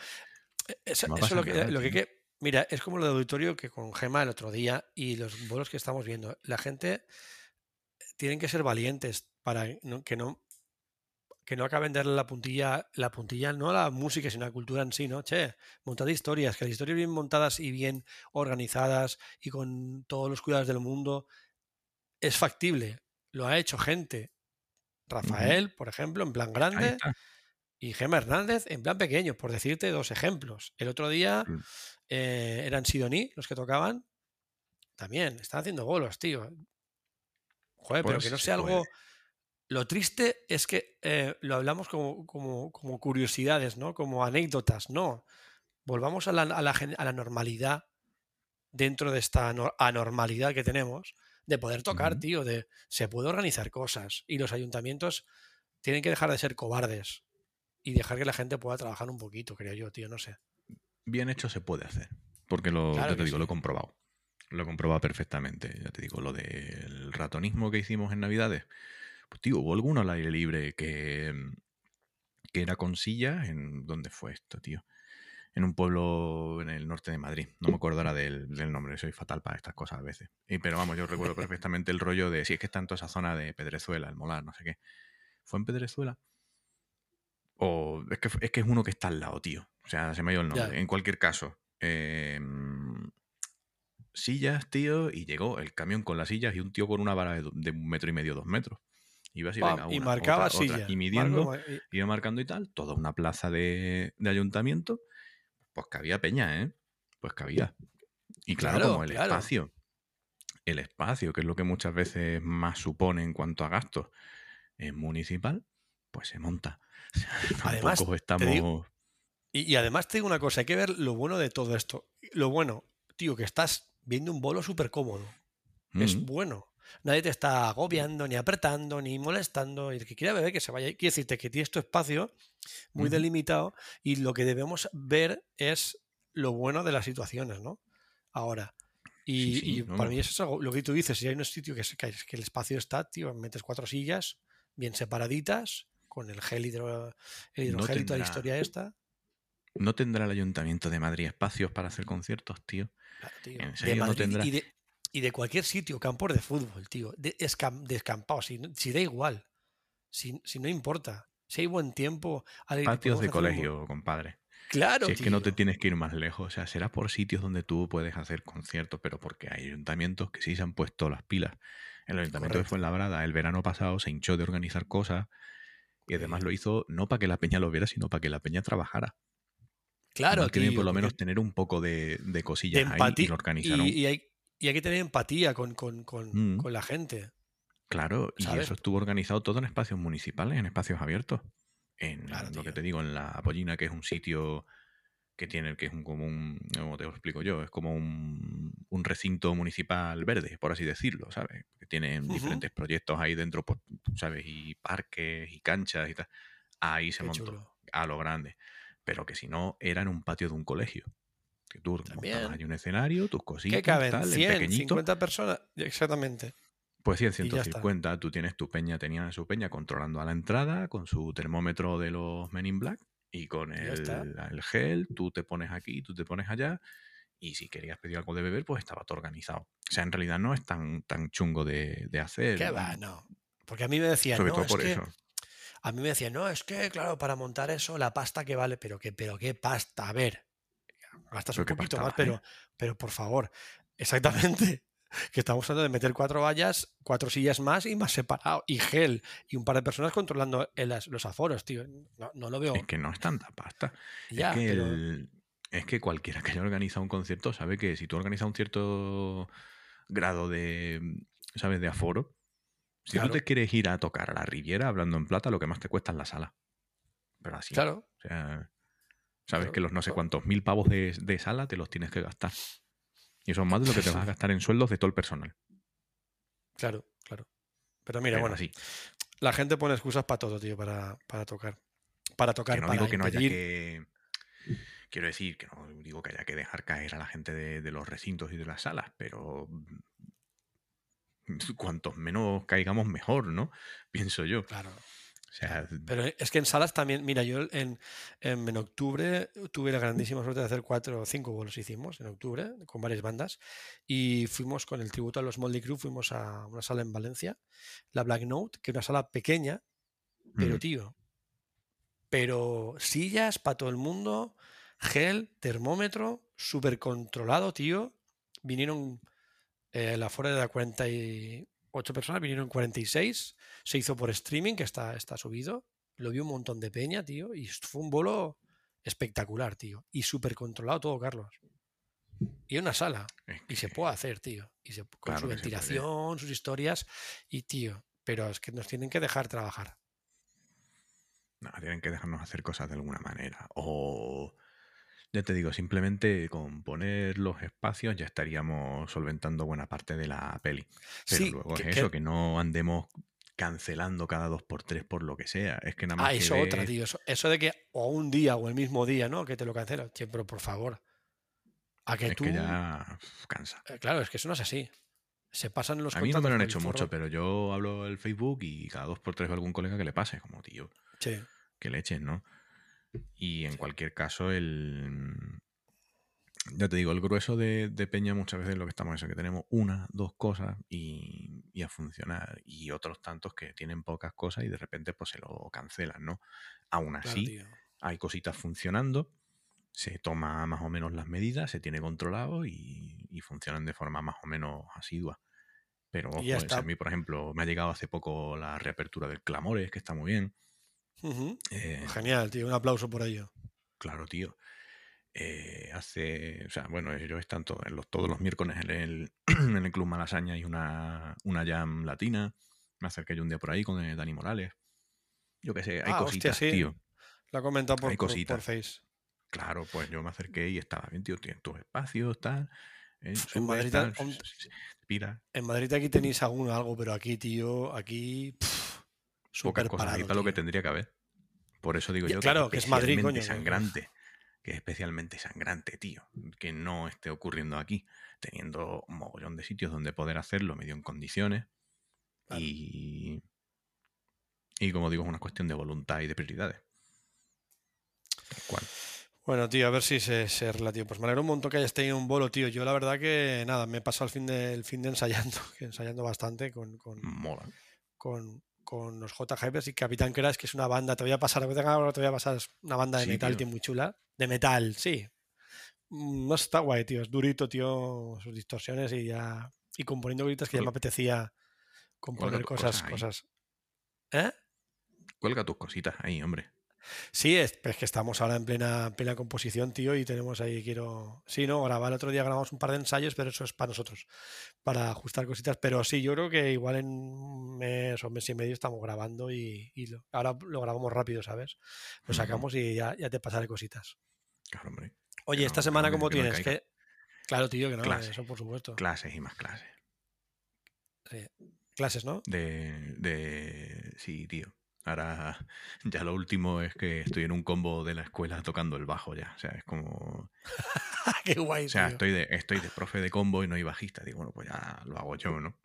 e- eso, No lo que, nada, lo que. Mira, es como lo de auditorio que con Gema el otro día y los vuelos que estamos viendo. La gente tienen que ser valientes para no- que no que no acaben de darle la puntilla, la puntilla no a la música, sino a la cultura en sí, ¿no? Che, montad historias, que las historias bien montadas y bien organizadas y con todos los cuidados del mundo es factible. Lo ha hecho gente. Rafael, por ejemplo, en plan grande, y Gema Hernández en plan pequeño, por decirte dos ejemplos. El otro día Mm. eh, eran Sidoní los que tocaban. También, están haciendo bolos, tío. Joder, pero Pues que no se sea algo. Lo triste es que eh, lo hablamos como, como, como curiosidades, ¿no? Como anécdotas. No. Volvamos a la, a la a la normalidad dentro de esta ano- anormalidad que tenemos de poder tocar, tío, de se puede organizar cosas y los ayuntamientos tienen que dejar de ser cobardes y dejar que la gente pueda trabajar un poquito, creo yo, tío, no sé. Bien hecho se puede hacer. Porque lo, Claro te digo, sí. lo he comprobado. Lo he comprobado perfectamente. Ya te digo, lo del ratonismo que hicimos en Navidades. Pues tío, hubo alguno al aire libre que, que era con sillas. En, ¿Dónde fue esto, tío? En un pueblo en el norte de Madrid. No me acuerdo ahora del, del nombre, soy fatal para estas cosas a veces. Y, pero vamos, yo recuerdo perfectamente el rollo de si es que está en toda esa zona de Pedrezuela, el Molar, no sé qué. ¿Fue en Pedrezuela? O es que, es que es uno que está al lado, tío. O sea, se me ha ido el Ya. nombre. En cualquier caso, eh, sillas, tío, y llegó el camión con las sillas y un tío con una vara de, un metro y medio, dos metros. Iba así, Pam, venga, y una, marcaba otra, otra, silla. y midiendo, Marco y- iba marcando y tal, toda una plaza de, de ayuntamiento, pues que había peña, ¿eh? Pues que había. Y claro, Claro, como el claro. espacio, el espacio, que es lo que muchas veces más supone en cuanto a gastos, es municipal, pues se monta. O sea, Además, tampoco estamos... digo- Y, y además te digo una cosa, hay que ver lo bueno de todo esto. Lo bueno, tío, que estás viendo un bolo súper cómodo. Es Mm, bueno. Nadie te está agobiando, ni apretando, ni molestando. Y el que quiera beber, que se vaya. Quiero decirte que tienes tu espacio muy delimitado y lo que debemos ver es lo bueno de las situaciones, ¿no? Ahora. Y, Sí, sí, y no. para mí eso es algo, lo que tú dices, si hay un sitio que, se- que, que el espacio está, tío, metes cuatro sillas bien separaditas, con el gel hidro, el No hidrogel y toda la tendrá- historia esta. ¿No tendrá el Ayuntamiento de Madrid espacios para hacer conciertos, tío? Claro, tío. ¿En De serio no tendrá? y, de, y de cualquier sitio, campos de fútbol, tío. De, escam- descampados, si, no- si da igual. Si, si no importa. Si hay buen tiempo. Ale, Patios de un colegio, compadre. Claro, si es que no te tienes que ir más lejos, o sea, será por sitios donde tú puedes hacer conciertos, pero porque hay ayuntamientos que sí se han puesto las pilas. El ayuntamiento de. Fuenlabrada el verano pasado se hinchó de organizar cosas y además lo hizo no para que la peña lo viera, sino para que la peña trabajara. Claro, tienen tío, por lo menos tener un poco de, de de cosillas ahí y lo organizaron. Y, y hay, y hay que tener empatía con, con, con, Mm. con la gente. Claro, y eso estuvo organizado todo en espacios municipales, en espacios abiertos. En Claro, lo que te digo, en la Apollina, que es un sitio que tiene, que es un, como un, ¿cómo te lo explico yo? Es como un, un recinto municipal verde, por así decirlo, ¿sabes? Que tienen diferentes proyectos ahí dentro, pues, ¿sabes? Y parques y canchas y tal. Ahí se Qué montó, chulo. a lo grande. Pero que si no, era en un patio de un colegio. Que tú También. montabas ahí un escenario, tus ¿Qué cositas, caben? tal, en 100, pequeñito. 50 personas. Exactamente. Pues sí, en Y ya está. 150 tú tienes tu peña, tenía su peña controlando a la entrada con su termómetro de los Men in Black y con Y el, el gel, tú te pones aquí, tú te pones allá y si querías pedir algo de beber, pues estaba todo organizado. O sea, en realidad no es tan, tan chungo de, de hacer. ¿Qué va? No. Porque a mí me decían, Sobre no, todo es por que eso. A mí me decían, no, es que, claro, para montar eso, la pasta que vale, pero qué, pero qué pasta, a ver, gastas Pero un poquito pasta más, pero, pero por favor, exactamente, que estamos hablando de meter cuatro vallas, cuatro sillas más y más separado, y gel, y un par de personas controlando el- los aforos, tío, no, no lo veo Es que no es tanta pasta. ya, es, que pero el- es que cualquiera que haya organizado un concierto sabe que si tú organizas un cierto grado de, ¿sabes? De aforo, si Claro. tú te quieres ir a tocar a la Riviera hablando en plata, lo que más te cuesta es la sala. Pero así. claro, O sea, sabes Claro, que los no sé cuántos mil pavos de, de sala te los tienes que gastar. Y eso es más de lo que te vas a gastar en sueldos de todo el personal. claro, claro. Pero mira, Pero bueno, así. la gente pone excusas para todo, tío, para, para tocar. Para tocar, Que no para digo que no haya que. Quiero decir que no digo que haya que dejar caer a la gente de, de los recintos y de las salas, pero cuantos menos caigamos mejor, ¿no? Pienso yo. Claro. O sea, Pero es que en salas también, mira, yo en, en, en octubre tuve la grandísima suerte de hacer cuatro o cinco bolos hicimos en octubre con varias bandas y fuimos con el tributo a los Moldy Crew, fuimos a una sala en Valencia, la Black Note, que es una sala pequeña, pero mm, tío, pero sillas para todo el mundo, gel, termómetro, súper controlado, tío. Vinieron, eh, la fuera de 48 personas, vinieron 46. Se hizo por streaming, que está, está subido. Lo vi un montón de peña, tío. Y fue un bolo espectacular, tío. Y súper controlado todo, Carlos. Y una sala. Y se puede hacer, tío. Y se, con Claro su ventilación, sus historias. Y, tío, pero es que nos tienen que dejar trabajar. No, tienen que dejarnos hacer cosas de alguna manera. O, ya te digo, simplemente con poner los espacios ya estaríamos solventando buena parte de la peli. Pero Sí, luego que- es que- eso, que no andemos cancelando cada dos por tres por lo que sea. Es que nada más Ah, que eso otra, ves- tío. Eso, eso de que o un día o el mismo día, ¿no? Que te lo cancelan. Che, pero por favor. A que es tú. que ya cansa. Eh, Claro, es que eso no es así. Se pasan los A mí no me lo han hecho mucho, pero yo hablo el Facebook y cada dos por tres veo algún colega que le pase, como tío, Sí. que le echen, ¿no? Y en cualquier caso, el. Ya te digo, el grueso de, de Peña muchas veces lo que estamos es que tenemos una, dos cosas y, y a funcionar. Y otros tantos que tienen pocas cosas y de repente pues se lo cancelan, ¿no? Aún así, hay cositas funcionando, se toma más o menos las medidas, se tiene controlado y, y funcionan de forma más o menos asidua. Pero ojo, está. a mí, por ejemplo, me ha llegado hace poco la reapertura del Clamores, que está muy bien. Eh, Genial, tío. Un aplauso por ello. claro, tío. Eh, hace, o sea, bueno, yo están to- en los, todos los miércoles en el, en el Club Malasaña hay una, una jam latina. Me acerqué yo un día por ahí con eh, Dani Morales. Yo qué sé, hay Ah, hostia, cositas, sí. tío. Lo ha comentado por, Hay por- cositas. por Face. Claro, pues yo me acerqué y estaba bien, tío, tienes tus espacios, tal. eh, subes, Madrid, tal, on- Pira. En Madrid aquí tenéis algún algo, pero aquí, tío, aquí. pff, súper cosas, parado, está lo que tendría que haber. Por eso digo yo claro, que que es es Madrid, coño, sangrante. Que es especialmente sangrante, tío. Que no esté ocurriendo aquí. Teniendo un mogollón de sitios donde poder hacerlo medio en condiciones. Claro. Y. Y como digo, es una cuestión de voluntad y de prioridades. Tal cual. Bueno, tío, a ver si se, se arregla, tío. Pues me alegro un montón que hayas tenido un bolo, tío. Yo la verdad que nada, me he pasado el fin de, el fin de ensayando, que ensayando bastante con, con, Mola. con, con los JGBs y Capitán Crash, que es una banda, te voy a pasar, te voy a pasar, es una banda de Sí, metal, tío. muy chula. De metal, sí. Mm, No está guay, tío. Es durito, tío, sus distorsiones y ya. Y componiendo gritos que ya me apetecía componer cosas, cosas. ¿Eh? Cuelga tus cositas ahí, hombre. Sí, es, es que estamos ahora en plena, en plena composición, tío, y tenemos ahí, quiero... Sí, no, grabar el otro día grabamos un par de ensayos, pero eso es para nosotros, para ajustar cositas. Pero sí, yo creo que igual en un mes o mes y medio estamos grabando y, y lo- ahora lo grabamos rápido, ¿sabes? Lo sacamos y ya, ya te pasaré cositas. Claro, hombre. Oye, Que esta que semana, no ¿cómo que tienes? ¿Qué? Claro, tío, que no, Clase. eso por supuesto. Clases y más clases. Sí. Clases, ¿no? De, de. Sí, tío. Ahora ya lo último es que estoy en un combo de la escuela tocando el bajo ya. O sea, es como. Qué guay, O sea, tío. estoy de, estoy de profe de combo y no hay bajista. Digo, bueno, pues ya lo hago yo, ¿no?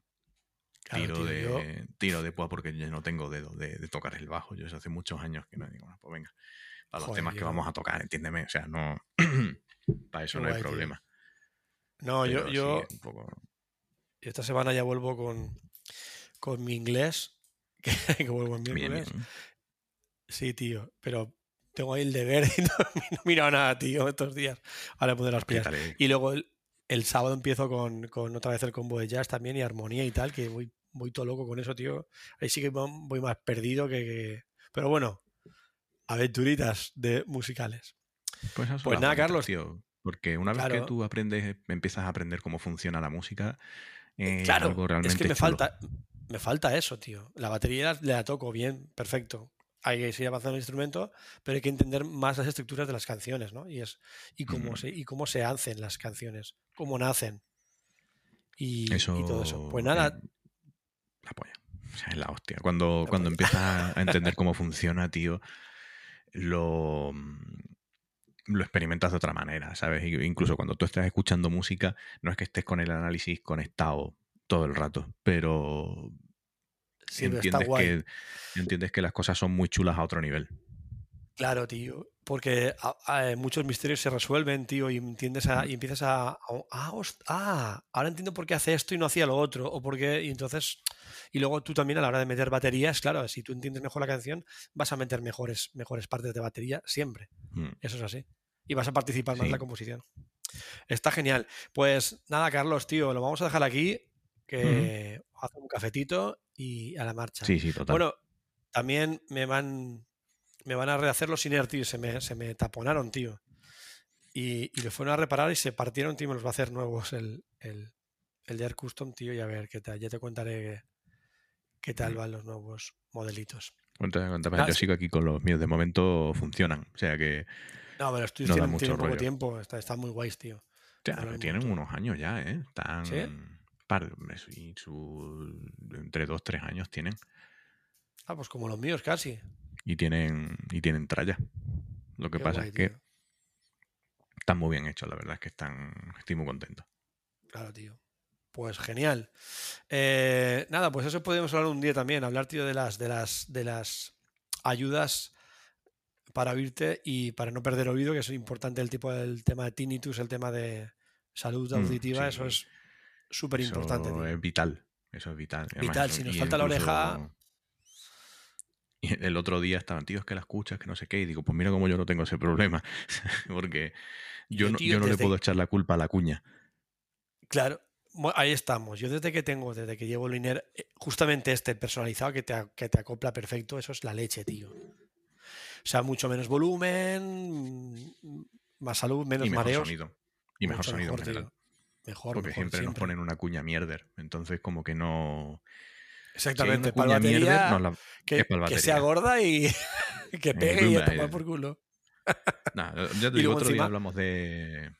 Claro, tiro, tío, de, yo- tiro de púa porque yo no tengo dedo de, de tocar el bajo. Yo eso hace muchos años que no digo, bueno, pues venga, para los Joder, temas que vamos a tocar, entiéndeme. O sea, no. para eso Qué no hay tío. problema. No, yo, Pero yo poco- esta semana ya vuelvo con, con mi inglés. Que, que vuelvo en miércoles. bien. Sí, tío, pero tengo ahí el deber y no, no he mirado nada, tío, estos días. Ahora poner las pilas. Apriétale. Y luego el, el sábado empiezo con, con otra vez el combo de jazz también y armonía y tal, que voy, voy todo loco con eso, tío. Ahí sí que voy más perdido que... que- Pero bueno, aventuritas de musicales. Pues, Pues nada, Carlos. tío, porque una vez que tú aprendes, empiezas a aprender cómo funciona la música, eh, claro, algo realmente es que me chulo. falta, me falta eso, tío. La batería la, la toco bien, perfecto. Hay que seguir avanzando en el instrumento, pero hay que entender más las estructuras de las canciones, ¿no? Y, es, y, cómo, se, y cómo se hacen las canciones, cómo nacen. Y, Eso, y todo eso. Pues nada, la polla. O sea, es la hostia. Cuando, La cuando empiezas a entender cómo funciona, tío, lo, lo experimentas de otra manera, ¿sabes? Incluso cuando tú estás escuchando música, no es que estés con el análisis conectado todo el rato, pero sí, entiendes guay. que, entiendes que las cosas son muy chulas a otro nivel. Claro, tío. Porque a- a- muchos misterios se resuelven, tío, y entiendes a- y empiezas a, ah, ah, ahora entiendo por qué hace esto y no hacía lo otro, o por qué, y entonces, y luego tú también a la hora de meter baterías, claro, si tú entiendes mejor la canción, vas a meter mejores, mejores partes de batería siempre. Mm. Eso es así. Y vas a participar más en la composición. Está genial. Pues nada, Carlos, tío, lo vamos a dejar aquí, que hace un cafetito y a la marcha. Sí, sí, total. Bueno, también me van, me van a rehacer los Iner, tío. Se me, se me taponaron, tío. Y, y los fueron a reparar y se partieron, tío. Me los va a hacer nuevos el, el, el de Air Custom, tío. Y a ver qué tal. Ya te contaré qué tal van los nuevos modelitos. Cuéntame, cuéntame. Ah, Yo sí. sigo aquí con los míos. De momento funcionan. O sea que No, pero estos No da tienen, poco tiempo. Está- Están muy guays, tío. Molan un tienen unos años ya, ¿eh? Están. ¿Sí? Par, y su, entre dos, tres años tienen. Ah, pues como los míos casi. Y tienen, y tienen tralla. Lo que Qué pasa guay, es que tío. están muy bien hechos, la verdad es que están. Estoy muy contento. Claro, tío. Pues genial. Eh, nada, pues eso podemos hablar un día también, hablar, tío, de las, de las, de las ayudas para oírte y para no perder oído, que es importante el tipo del tema de tinnitus, el tema de salud Mm, auditiva, eso es súper importante. Eso es vital. Eso es vital. Además, Vital, si nos falta la oreja- Y el otro día estaban, tío, es que la escuchas, que no sé qué. Y digo, pues mira cómo yo no tengo ese problema. Porque yo no, tío, yo no le puedo echar la culpa a la cuña. Claro, ahí estamos. Yo desde que tengo, desde que llevo el INER, eh, justamente este personalizado que te, que te acopla perfecto, eso es la leche, tío. O sea, mucho menos volumen, más salud, menos y mejor mareos. sonido. Y mejor mucho sonido en mejor. Mejor, Porque mejor, siempre, nos ponen una cuña mierder. Entonces, como que no. Si Exactamente, para cuña mierder, batería, la- que, es pa'l que sea batería. gorda y que pegue y a tomar eh. por culo. Nah, ya te digo, otro día hablamos de,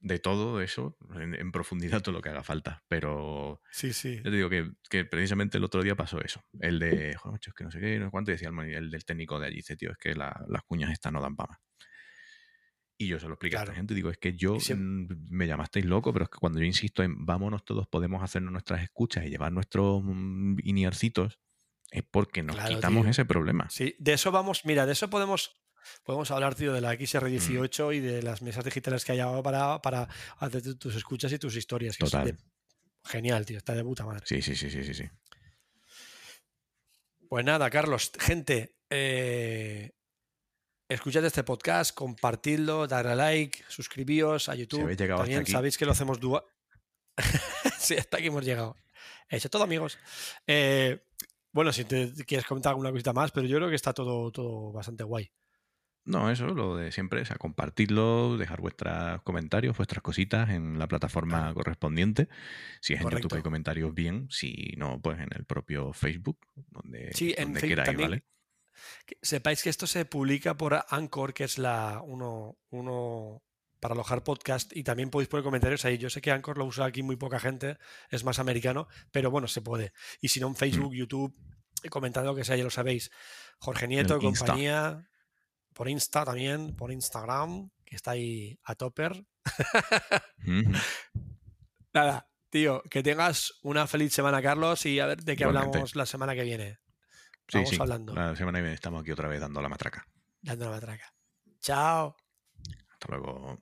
de todo eso, en, en profundidad, todo lo que haga falta. Pero Sí, sí. ya te digo que, que precisamente el otro día pasó eso. El de, joder, macho, es que no sé qué, no sé cuánto, y decía el, el del técnico de allí, dice, tío, es que la- las cuñas estas no dan para más. Y yo se lo expliqué a esta gente, digo, es que yo mm, me llamasteis loco, pero es que cuando yo insisto en vámonos todos, podemos hacernos nuestras escuchas y llevar nuestros mm, iniercitos, es porque nos Claro, quitamos tío. ese problema. Sí, de eso vamos, mira, de eso podemos, podemos hablar, tío, de la Mm. XR18 y de las mesas digitales que hay ahora para, para hacer tu- tus escuchas y tus historias. que Total. de- genial, tío, está de puta madre. Sí, sí, sí, sí, sí. sí. Pues nada, Carlos, gente, eh, escuchad este podcast, compartidlo, darle a like, suscribíos a YouTube. También sabéis que lo hacemos dual. sí, hasta aquí hemos llegado. Hecho todo, amigos. Eh, bueno, si te quieres comentar alguna cosita más, pero yo creo que está todo, todo bastante guay. No, eso, lo de siempre, o sea, compartirlo, dejar vuestros comentarios, vuestras cositas en la plataforma correspondiente. Si es en Correcto. YouTube hay comentarios, bien. Si no, pues en el propio Facebook, donde, Sí, en donde Facebook queráis. ¿vale? Que sepáis que esto se publica por Anchor, que es la uno, uno para alojar podcast, y también podéis poner comentarios ahí. Yo sé que Anchor lo usa aquí muy poca gente, es más americano, pero bueno, se puede. Y si no, en Facebook, YouTube, comentad lo que sea, ya lo sabéis. Jorge Nieto, Insta. compañía, por Insta también, por Instagram, que está ahí a topper. Nada, Tío, que tengas una feliz semana, Carlos, y a ver de qué Igualmente. hablamos la semana que viene. Sí, Vamos sí. hablando. La semana que viene estamos aquí otra vez dando la matraca. Dando la matraca. Chao. Hasta luego.